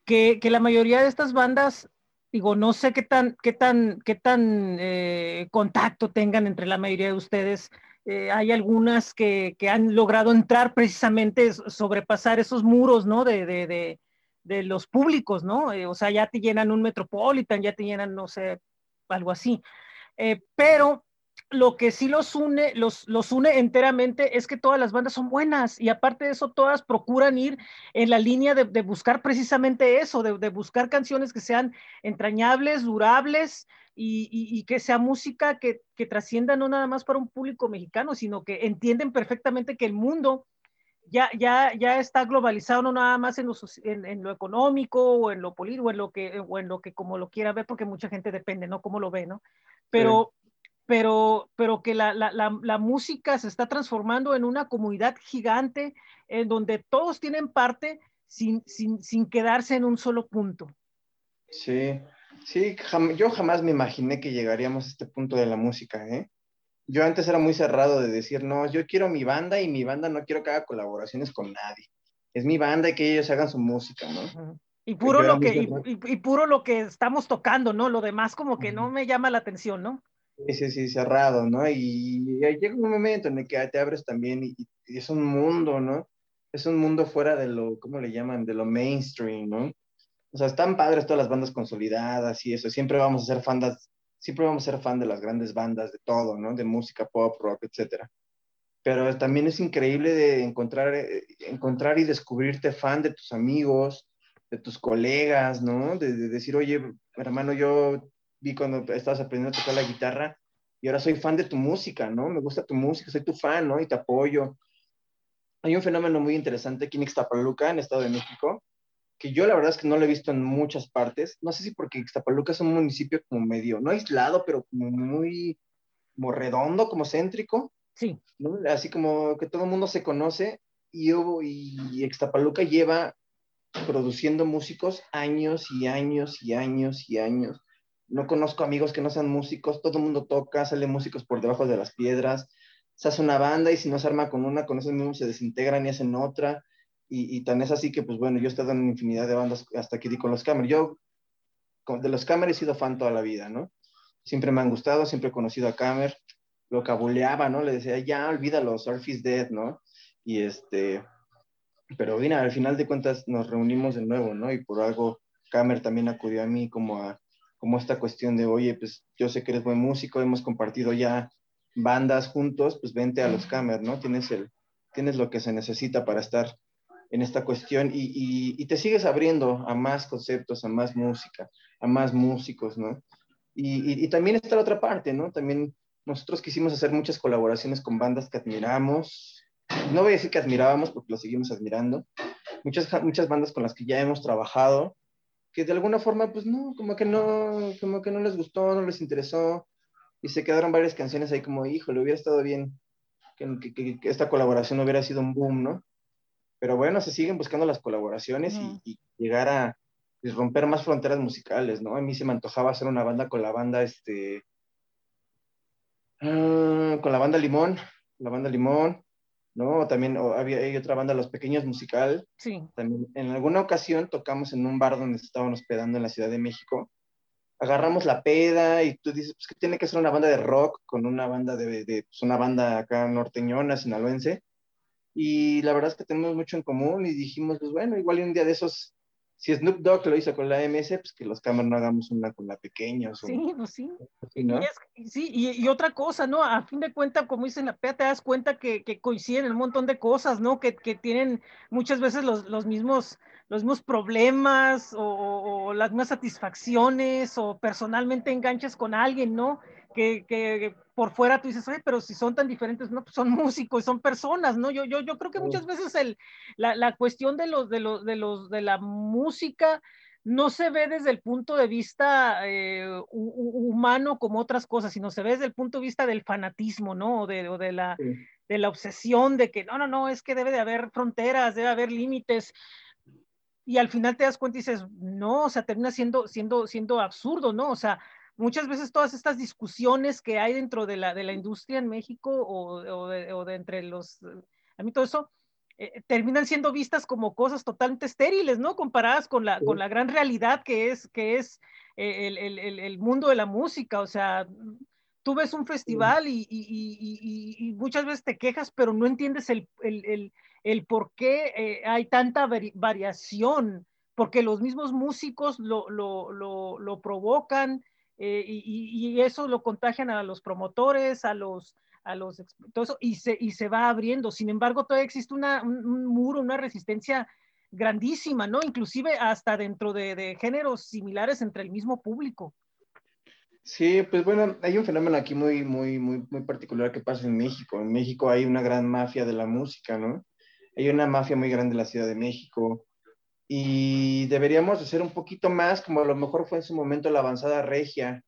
que, que la mayoría de estas bandas, digo, no sé qué tan, qué tan, qué tan eh, contacto tengan entre la mayoría de ustedes, eh, hay algunas que, que, han logrado entrar precisamente, sobrepasar esos muros, ¿no? De, de, de, de los públicos, ¿no? Eh, o sea, ya te llenan un Metropolitan, ya te llenan, no sé, algo así. Eh, pero lo que sí los une, los, los une enteramente es que todas las bandas son buenas y aparte de eso, todas procuran ir en la línea de, de buscar precisamente eso, de, de, buscar canciones que sean entrañables, durables y, y, y que sea música que, que, trascienda no nada más para un público mexicano, sino que entienden perfectamente que el mundo ya, ya, ya está globalizado no nada más en lo, en, en lo económico o en lo político o en lo que, o en lo que como lo quiera ver, porque mucha gente depende, ¿no? Cómo lo ve, ¿no? Pero... Sí pero, pero que la, la, la, la, música se está transformando en una comunidad gigante en donde todos tienen parte sin, sin, sin quedarse en un solo punto. Sí, sí, jam yo jamás me imaginé que llegaríamos a este punto de la música, ¿eh? Yo antes era muy cerrado de decir, no, yo quiero mi banda y mi banda no quiero que haga colaboraciones con nadie. Es mi banda y que ellos hagan su música, ¿no? Y puro, lo que, y, y, y, puro lo que estamos tocando, ¿no? Lo demás como que uh -huh. no me llama la atención, ¿no? Sí, sí, cerrado, ¿no? Y, y llega un momento en el que te abres también y, y, es un mundo, ¿no? Es un mundo fuera de lo, ¿cómo le llaman? De lo mainstream, ¿no? O sea, están padres todas las bandas consolidadas y eso. Siempre vamos a ser fandas, siempre vamos a ser fan de las grandes bandas, de todo, ¿no? De música pop, rock, etcétera. Pero también es increíble de encontrar, eh, encontrar y descubrirte fan de tus amigos, de tus colegas, ¿no? De, de decir, oye, hermano, yo vi cuando estabas aprendiendo a tocar la guitarra y ahora soy fan de tu música, ¿no? Me gusta tu música, soy tu fan, ¿no? Y te apoyo. Hay un fenómeno muy interesante aquí en Ixtapaluca, en Estado de México, que yo la verdad es que no lo he visto en muchas partes. No sé si porque Ixtapaluca es un municipio como medio, no aislado, pero como muy, como redondo, como céntrico. Sí. ¿no? Así como que todo el mundo se conoce y, y Ixtapaluca lleva produciendo músicos años y años y años y años no conozco amigos que no sean músicos, todo el mundo toca, sale músicos por debajo de las piedras, se hace una banda y si no se arma con una, con esos mismos se desintegran y hacen otra, y, tan es así que, pues bueno, yo he estado en infinidad de bandas hasta aquí con los Camer. Yo de los Camer he sido fan toda la vida, ¿no? Siempre me han gustado, siempre he conocido a Camer, lo cabuleaba, ¿no? Le decía, ya, olvídalo, Surf is Dead, ¿no? Y este, pero mira, al final de cuentas nos reunimos de nuevo, ¿no? Y por algo Camer también acudió a mí como a como esta cuestión de, oye, pues yo sé que eres buen músico, hemos compartido ya bandas juntos, pues vente a los Camer, ¿no? Tienes, el, tienes lo que se necesita para estar en esta cuestión y, y, y, te sigues abriendo a más conceptos, a más música, a más músicos, ¿no? Y, y, también está la otra parte, ¿no? También nosotros quisimos hacer muchas colaboraciones con bandas que admiramos, no voy a decir que admirábamos porque lo seguimos admirando, muchas, muchas bandas con las que ya hemos trabajado, que de alguna forma, pues no, como que no, como que no les gustó, no les interesó, y se quedaron varias canciones ahí como, híjole, hubiera estado bien que, que, que esta colaboración hubiera sido un boom, ¿no? Pero bueno, se siguen buscando las colaboraciones y, y, llegar a pues, romper más fronteras musicales, ¿no? A mí se me antojaba hacer una banda con la banda, este, uh, con la banda Limón, la banda Limón, ¿no? También o había hay otra banda, Los Pequeños Musical. Sí. También en alguna ocasión tocamos en un bar donde estaban hospedando en la Ciudad de México agarramos la peda y tú dices, pues que tiene que ser una banda de rock con una banda de, de pues, una banda acá norteñona, sinaloense. Y la verdad es que tenemos mucho en común y dijimos, pues bueno, igual un día de esos si Snoop Dogg lo hizo con la MS, pues que los Cameron no hagamos una con la pequeña. sí, pues sí. sí, y, otra cosa, ¿no? A fin de cuentas, como dicen la PEA, te das cuenta que, coinciden en un montón de cosas, ¿no? Que, tienen muchas veces los, mismos, los mismos problemas o, las mismas satisfacciones o personalmente enganches con alguien, ¿no? Que, por fuera tú dices, oye, pero si son tan diferentes, no, pues son músicos, son personas, ¿no? Yo, yo, yo creo que muchas veces el, la, la, cuestión de los, de los, de los, de la música no se ve desde el punto de vista eh, humano como otras cosas, sino se ve desde el punto de vista del fanatismo, ¿no? O de, o de la, de la obsesión de que no, no, no, es que debe de haber fronteras, debe haber límites y al final te das cuenta y dices, no, o sea, termina siendo, siendo, siendo absurdo, ¿no? O sea, muchas veces todas estas discusiones que hay dentro de la, de la industria en México o, o, de, entre los, a mí todo eso, eh, terminan siendo vistas como cosas totalmente estériles, ¿no? Comparadas con la, con la gran realidad que es, que es eh, el, el, el, mundo de la música. O sea, tú ves un festival y, y, y, muchas veces te quejas, pero no entiendes el, el por qué eh, hay tanta variación, porque los mismos músicos lo, lo, lo, lo provocan, eh, y, eso lo contagian a los promotores, a los, a los, todo eso, y se, y se va abriendo. Sin embargo, todavía existe una, un, muro, una resistencia grandísima, ¿no? Inclusive hasta dentro de, de, géneros similares entre el mismo público. Sí, pues bueno, hay un fenómeno aquí muy, muy, muy, muy particular que pasa en México. En México hay una gran mafia de la música, ¿no? Hay una mafia muy grande en la Ciudad de México y deberíamos hacer un poquito más, como a lo mejor fue en su momento la avanzada regia,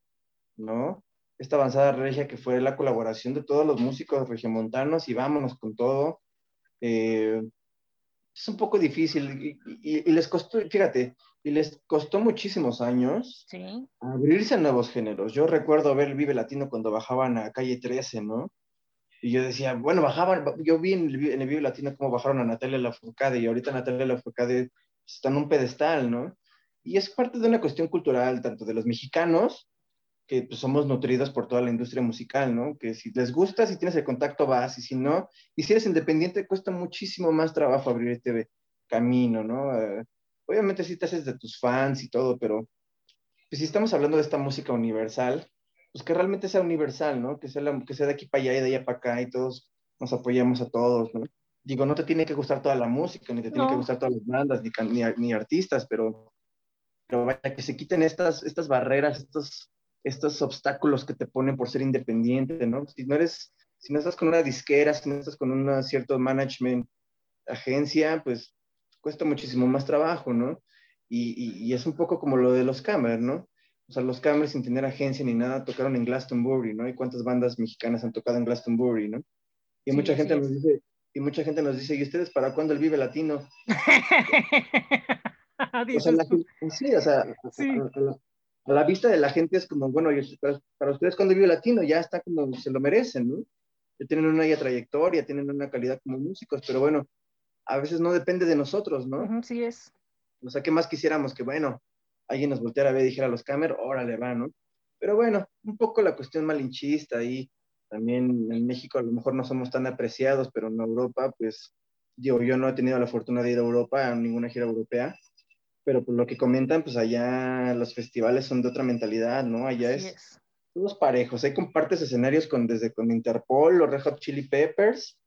¿no? Esta avanzada regia que fue la colaboración de todos los músicos regiomontanos y vámonos con todo. Eh, es un poco difícil y, les costó, fíjate, y les costó muchísimos años abrirse a nuevos géneros. Yo recuerdo ver el Vive Latino cuando bajaban a calle 13, ¿no? Y yo decía, bueno, bajaban, yo vi en el, en el Vive Latino cómo bajaron a Natalia Lafourcade y ahorita Natalia Lafourcade está en un pedestal, ¿no? Y es parte de una cuestión cultural, tanto de los mexicanos, que pues, somos nutridos por toda la industria musical, ¿no? Que si les gusta, si tienes el contacto, vas, y si no, y si eres independiente, cuesta muchísimo más trabajo abrir este camino, ¿no? Eh, obviamente sí te haces de tus fans y todo, pero pues, si estamos hablando de esta música universal, pues que realmente sea universal, ¿no? Que sea, que sea de aquí para allá y de allá para acá y todos nos apoyamos a todos, ¿no? Digo, no te tiene que gustar toda la música, ni te tiene que gustar todas las bandas, ni, ni, ni, artistas, pero, pero vaya, que se quiten estas, estas barreras, estos, estos obstáculos que te ponen por ser independiente, ¿no? Si no eres, si no estás con una disquera, si no estás con un cierto management, agencia, pues cuesta muchísimo más trabajo, ¿no? Y, y, es un poco como lo de los Camers, ¿no? O sea, los Camers sin tener agencia ni nada tocaron en Glastonbury, ¿no? ¿Y cuántas bandas mexicanas han tocado en Glastonbury, ¿no? Y mucha gente nos dice, y mucha gente nos dice, ¿y ustedes para cuándo el Vive Latino? o sea, sí, o sea, A, la, vista de la gente es como, bueno, para, ustedes cuándo el Vive Latino ya está como se lo merecen, ¿no? Ya tienen una trayectoria, tienen una calidad como músicos, pero bueno, a veces no depende de nosotros, ¿no? Sí es. O sea, ¿qué más quisiéramos? Que bueno, alguien nos volteara a ver y dijera a los camer, órale, va, ¿no? Pero bueno, un poco la cuestión malinchista ahí, también en México a lo mejor no somos tan apreciados, pero en Europa, pues, digo, yo no he tenido la fortuna de ir a Europa, a ninguna gira europea, pero por lo que comentan, pues allá los festivales son de otra mentalidad, ¿no? Allá es, todos parejos, ahí compartes escenarios con, desde con Interpol, los Red Hot Chili Peppers,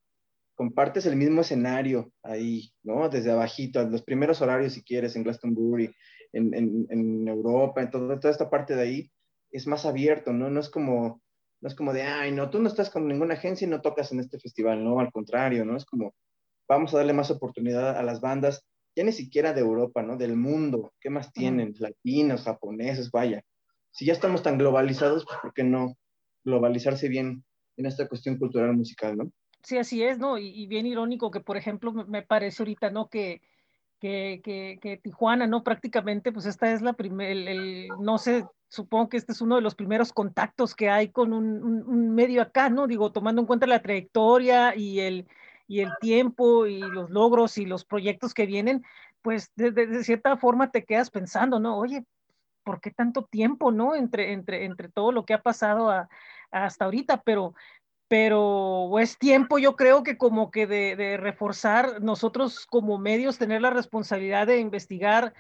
compartes el mismo escenario ahí, ¿no? Desde abajito, los primeros horarios si quieres, en Glastonbury, en, en, en Europa, en todo, toda esta parte de ahí, es más abierto, ¿no? No es como no es como de, ay, no, tú no estás con ninguna agencia y no tocas en este festival, no, al contrario, ¿no? Es como, vamos a darle más oportunidad a las bandas, ya ni siquiera de Europa, ¿no? Del mundo, ¿qué más tienen? Latinos, japoneses, vaya. Si ya estamos tan globalizados, pues ¿por qué no globalizarse bien en esta cuestión cultural musical, ¿no? Sí, así es, ¿no? Y, bien irónico que, por ejemplo, me, parece ahorita, ¿no? Que, que, que, Tijuana, ¿no? Prácticamente, pues esta es la primera, el, no sé supongo que este es uno de los primeros contactos que hay con un, medio acá, ¿no? Digo, tomando en cuenta la trayectoria y el, y el tiempo y los logros y los proyectos que vienen, pues de, cierta forma te quedas pensando, ¿no? Oye, ¿por qué tanto tiempo, no? Entre, entre, entre todo lo que ha pasado hasta ahorita, pero, pero es tiempo, yo creo que como que de, reforzar nosotros como medios, tener la responsabilidad de investigar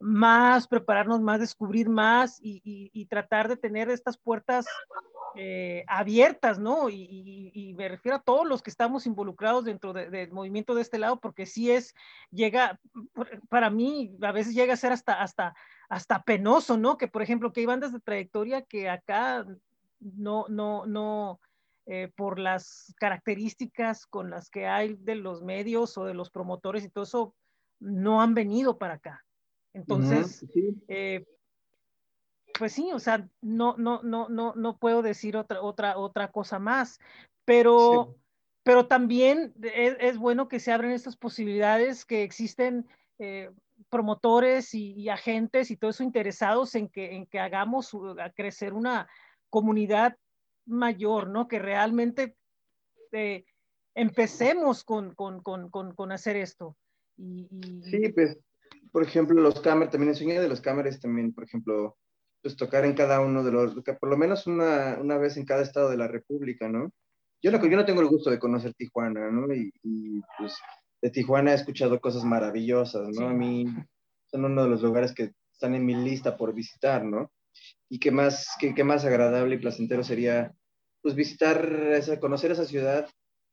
más, prepararnos más, descubrir más y, tratar de tener estas puertas eh, abiertas, ¿no? Y, me refiero a todos los que estamos involucrados dentro del movimiento de este lado, porque sí es, llega, para mí, a veces llega a ser hasta, hasta, hasta penoso, ¿no? Que, por ejemplo, que hay bandas de trayectoria que acá no, no, no, eh, por las características con las que hay de los medios o de los promotores y todo eso, no han venido para acá. Entonces, eh, pues sí, o sea, no, no, no, no, no puedo decir otra, otra, otra cosa más, pero, pero también es, bueno que se abren estas posibilidades, que existen eh, promotores y, agentes y todo eso interesados en que, en que hagamos a crecer una comunidad mayor, ¿no? Que realmente eh, empecemos con, con, con, con, hacer esto. Y, Sí, pues, por ejemplo, los cámaras, también enseñé de los cámaras también, por ejemplo, pues tocar en cada uno de los, por lo menos una, una vez en cada estado de la República, ¿no? Yo no, yo no tengo el gusto de conocer Tijuana, ¿no? Y, pues de Tijuana he escuchado cosas maravillosas, ¿no? A mí son uno de los lugares que están en mi lista por visitar, ¿no? Y qué más, qué, qué más agradable y placentero sería, pues visitar, esa, conocer esa ciudad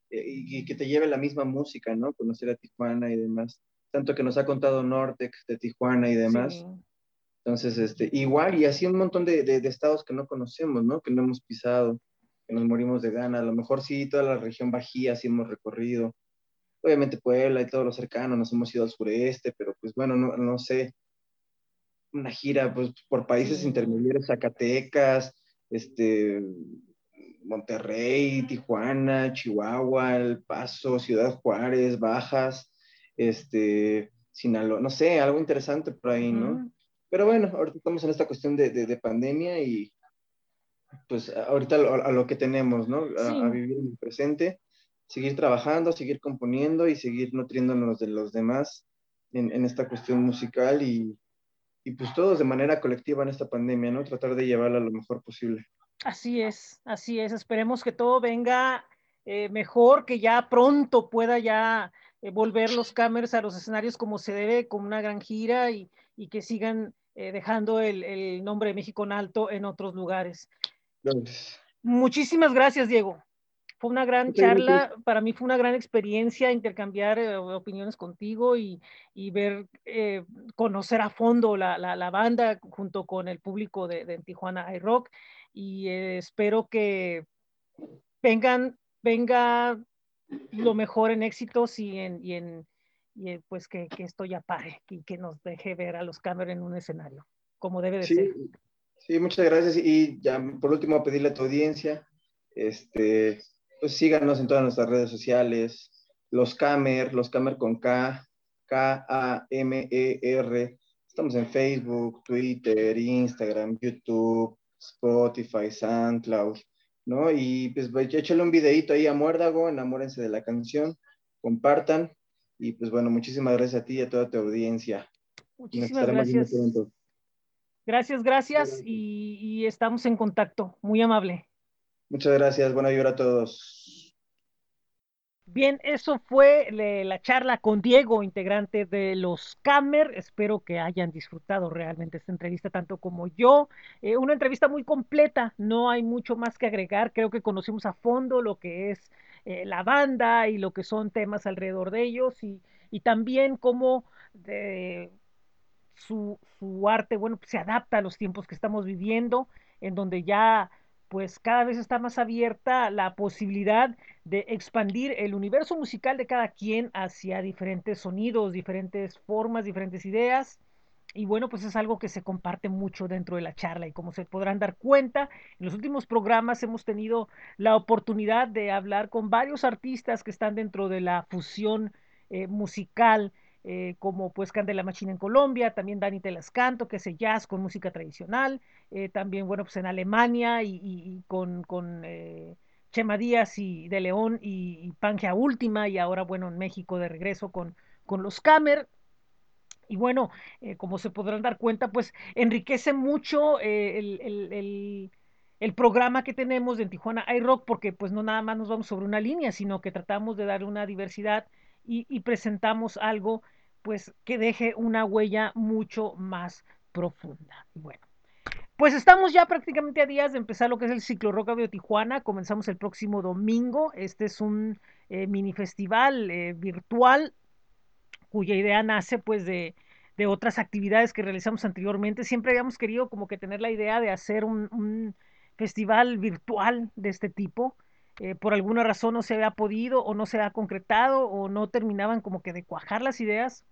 eh, y, que te lleve la misma música, ¿no? Conocer a Tijuana y demás. Tanto que nos ha contado Nortec de Tijuana y demás. Entonces, este, igual, y así un montón de, de, estados que no conocemos, ¿no? Que no hemos pisado, que nos morimos de gana. A lo mejor sí, toda la región Bajío sí hemos recorrido. Obviamente Puebla y todo lo cercano, nos hemos ido al sureste, pero pues bueno, no, no sé. Una gira pues, por países intermediarios, Zacatecas, este, Monterrey, Tijuana, Chihuahua, El Paso, Ciudad Juárez, Bajas, este, Sinaloa, no sé, algo interesante por ahí, ¿no? Pero bueno, ahorita estamos en esta cuestión de, de, pandemia y pues ahorita a, lo que tenemos, ¿no? A, vivir en el presente, seguir trabajando, seguir componiendo y seguir nutriéndonos de los demás en, en esta cuestión musical y, y, pues todos de manera colectiva en esta pandemia, ¿no? Tratar de llevarla lo mejor posible. Así es, así es. Esperemos que todo venga eh, mejor, que ya pronto pueda ya eh, volver los cámaras a los escenarios como se debe, con una gran gira y, y que sigan eh, dejando el, el, nombre de México en alto en otros lugares. Muchísimas gracias, Diego. Fue una gran charla, para mí fue una gran experiencia intercambiar eh, opiniones contigo y, y ver, eh, conocer a fondo la, la, la, banda junto con el público de, de Tijuana iRock y espero que vengan, venga lo mejor en éxitos y en, y en, y eh, pues que, que, esto ya pare y que nos deje ver a los Cameron en un escenario, como debe de ser. Sí, muchas gracias. Y ya por último, pedirle a tu audiencia, este, pues síganos en todas nuestras redes sociales, los Camer, los Camer con K, K-A-M-E-R. Estamos en Facebook, Twitter, Instagram, YouTube, Spotify, SoundCloud, ¿no? Y pues échale un videito ahí a Muérdago, enamórense de la canción, compartan y pues bueno, muchísimas gracias a ti y a toda tu audiencia. Muchísimas gracias. Gracias, gracias y, estamos en contacto. Muy amable. Muchas gracias. Buena vibra a todos. Bien, eso fue la charla con Diego, integrante de los Camer. Espero que hayan disfrutado realmente esta entrevista tanto como yo. Eh, una entrevista muy completa, no hay mucho más que agregar. Creo que conocimos a fondo lo que es eh, la banda y lo que son temas alrededor de ellos y, y también cómo de, su, su, arte, bueno, pues se adapta a los tiempos que estamos viviendo, en donde ya pues cada vez está más abierta la posibilidad de expandir el universo musical de cada quien hacia diferentes sonidos, diferentes formas, diferentes ideas. Y bueno, pues es algo que se comparte mucho dentro de la charla. Y como se podrán dar cuenta, en los últimos programas hemos tenido la oportunidad de hablar con varios artistas que están dentro de la fusión eh, musical, eh, como pues Candela Machina en Colombia, también Dani Telascanto, que hace jazz con música tradicional, eh, también bueno, pues en Alemania y, con, con Chema Díaz y de León y, Pangea Última y ahora bueno en México de regreso con, con los Camer Y bueno, eh, como se podrán dar cuenta, pues enriquece mucho eh, el, el, el, programa que tenemos en Tijuana iRock, porque pues no nada más nos vamos sobre una línea, sino que tratamos de darle una diversidad y presentamos algo pues que deje una huella mucho más profunda. Bueno, pues estamos ya prácticamente a días de empezar lo que es el ciclo Rock Audio Tijuana. Comenzamos el próximo domingo. Este es un eh, mini festival eh, virtual cuya idea nace pues de, de, otras actividades que realizamos anteriormente. Siempre habíamos querido como que tener la idea de hacer un, un festival virtual de este tipo. Eh, por alguna razón no se había podido o no se había concretado o no terminaban como que de cuajar las ideas.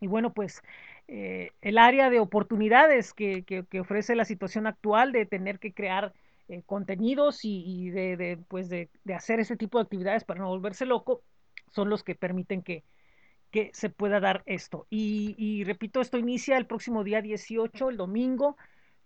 Y bueno, pues eh, el área de oportunidades que, que, que, ofrece la situación actual de tener que crear eh, contenidos y, y de, pues de, hacer ese tipo de actividades para no volverse loco, son los que permiten que, que se pueda dar esto. Y, y, repito, esto inicia el próximo día 18, el domingo,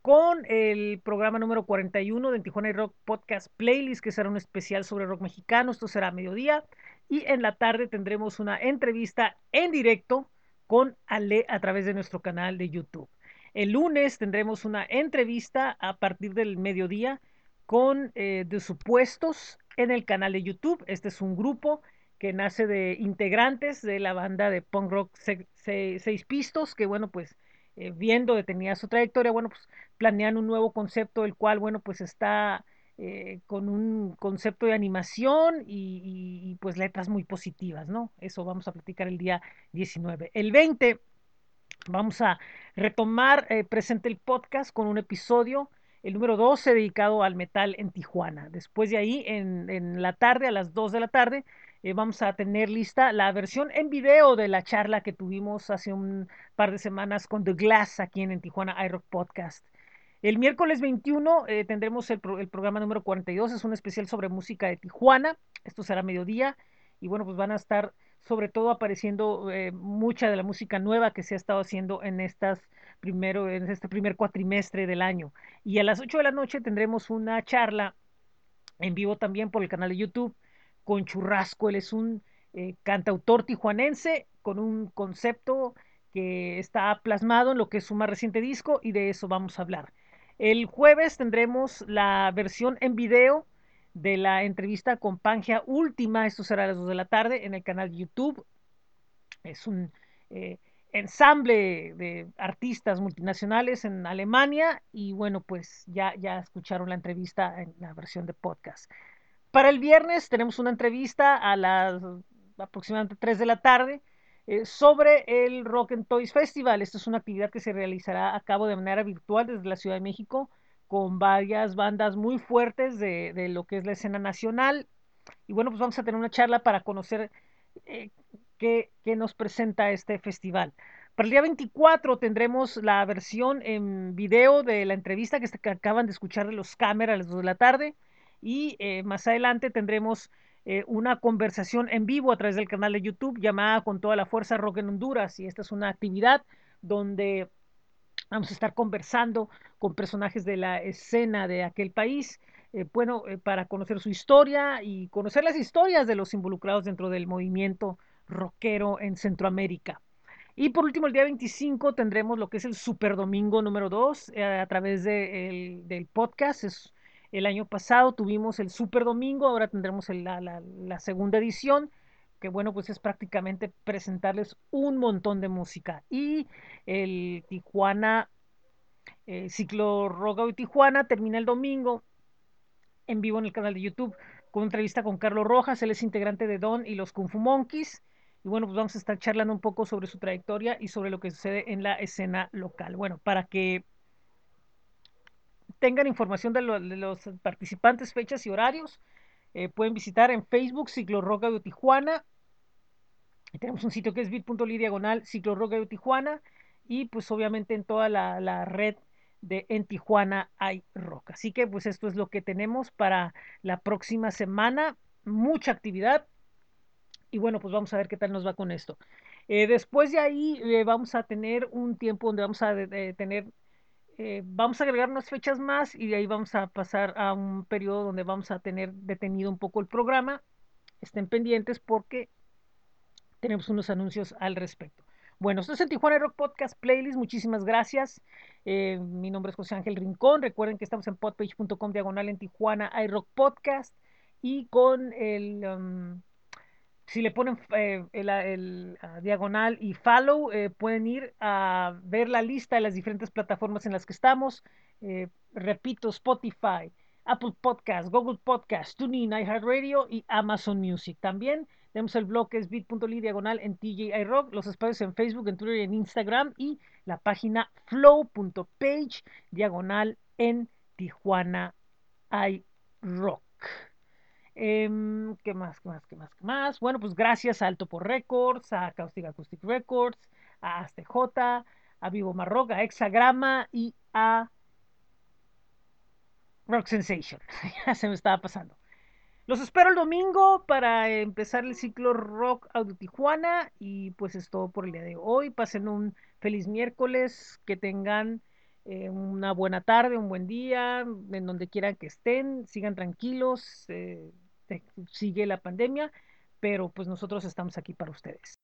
con el programa número 41 de Tijuana Rock Podcast Playlist, que será un especial sobre rock mexicano. Esto será a mediodía. Y en la tarde tendremos una entrevista en directo con Ale a través de nuestro canal de YouTube. El lunes tendremos una entrevista a partir del mediodía con eh, de supuestos en el canal de YouTube. Este es un grupo que nace de integrantes de la banda de punk rock se, se, Seis Pistos, que bueno, pues eh, viendo detenida su trayectoria, bueno, pues planean un nuevo concepto, el cual, bueno, pues está eh, con un concepto de animación y, pues letras muy positivas, ¿no? Eso vamos a platicar el día 19. El 20 vamos a retomar eh, presente el podcast con un episodio, el número 12, dedicado al metal en Tijuana. Después de ahí, en, en la tarde, a las 2 de la tarde, eh, vamos a tener lista la versión en video de la charla que tuvimos hace un par de semanas con The Glass aquí en, en Tijuana iRock Podcast. El miércoles 21 eh, tendremos el, pro, el, programa número 42, es un especial sobre música de Tijuana, esto será mediodía y bueno, pues van a estar sobre todo apareciendo eh, mucha de la música nueva que se ha estado haciendo en estas primero en este primer cuatrimestre del año. Y a las 8 de la noche tendremos una charla en vivo también por el canal de YouTube con Churrasco, él es un eh, cantautor tijuanense con un concepto que está plasmado en lo que es su más reciente disco y de eso vamos a hablar. El jueves tendremos la versión en video de la entrevista con Pangea Última, esto será a las 2 de la tarde en el canal de YouTube. Es un eh, ensamble de artistas multinacionales en Alemania y bueno, pues ya, ya escucharon la entrevista en la versión de podcast. Para el viernes tenemos una entrevista a las aproximadamente 3 de la tarde eh, sobre el Rock and Toys Festival. Esta es una actividad que se realizará a cabo de manera virtual desde la Ciudad de México con varias bandas muy fuertes de, de lo que es la escena nacional. Y bueno, pues vamos a tener una charla para conocer eh, qué, qué nos presenta este festival. Para el día 24 tendremos la versión en video de la entrevista que, acaban de escuchar de los cámaras a las 2 de la tarde. Y eh, más adelante tendremos eh, una conversación en vivo a través del canal de YouTube llamada Con toda la fuerza Rock en Honduras. Y esta es una actividad donde vamos a estar conversando con personajes de la escena de aquel país. Eh, bueno, eh, para conocer su historia y conocer las historias de los involucrados dentro del movimiento rockero en Centroamérica. Y por último, el día 25 tendremos lo que es el Super Domingo número 2 eh, a través de el, del podcast. Es, el año pasado tuvimos el Super Domingo, ahora tendremos el, la, segunda edición, que bueno, pues es prácticamente presentarles un montón de música. Y el Tijuana, eh, ciclo Rock y Tijuana termina el domingo en vivo en el canal de YouTube con una entrevista con Carlos Rojas, él es integrante de Don y los Kung Fu Monkeys. Y bueno, pues vamos a estar charlando un poco sobre su trayectoria y sobre lo que sucede en la escena local. Bueno, para que tengan información de, lo, de los participantes, fechas y horarios, eh, pueden visitar en Facebook Ciclo Rock de Tijuana. Tenemos un sitio que es bit.ly diagonal Ciclo Rock de Tijuana. Y pues obviamente en toda la, la, red de En Tijuana hay rock. Así que pues esto es lo que tenemos para la próxima semana. Mucha actividad. Y bueno, pues vamos a ver qué tal nos va con esto. Eh, después de ahí eh, vamos a tener un tiempo donde vamos a tener eh, vamos a agregar unas fechas más y de ahí vamos a pasar a un periodo donde vamos a tener detenido un poco el programa. Estén pendientes porque tenemos unos anuncios al respecto. Bueno, esto es el Tijuana Rock Podcast Playlist. Muchísimas gracias. Eh, mi nombre es José Ángel Rincón. Recuerden que estamos en podpage.com diagonal en Tijuana iRock Podcast y con el... Um, si le ponen eh, el, diagonal y follow, eh, pueden ir a ver la lista de las diferentes plataformas en las que estamos. Eh, repito, Spotify, Apple Podcast, Google Podcast, TuneIn, iHeartRadio y Amazon Music. También tenemos el blog que es diagonal en TJI Rock, los espacios en Facebook, en Twitter y en Instagram y la página flow.page diagonal en Tijuana iRock. Eh, ¿Qué más? ¿Qué más? ¿Qué más? ¿Qué más? Bueno, pues gracias a Alto por Records, a Caustic Acoustic Records, a ASTJ, a Vivo Marrock, a Hexagrama y a Rock Sensation. ya se me estaba pasando. Los espero el domingo para empezar el ciclo Rock Audio Tijuana y pues es todo por el día de hoy. Pasen un feliz miércoles, que tengan eh, una buena tarde, un buen día, en donde quieran que estén, sigan tranquilos, eh, sigue la pandemia, pero pues nosotros estamos aquí para ustedes.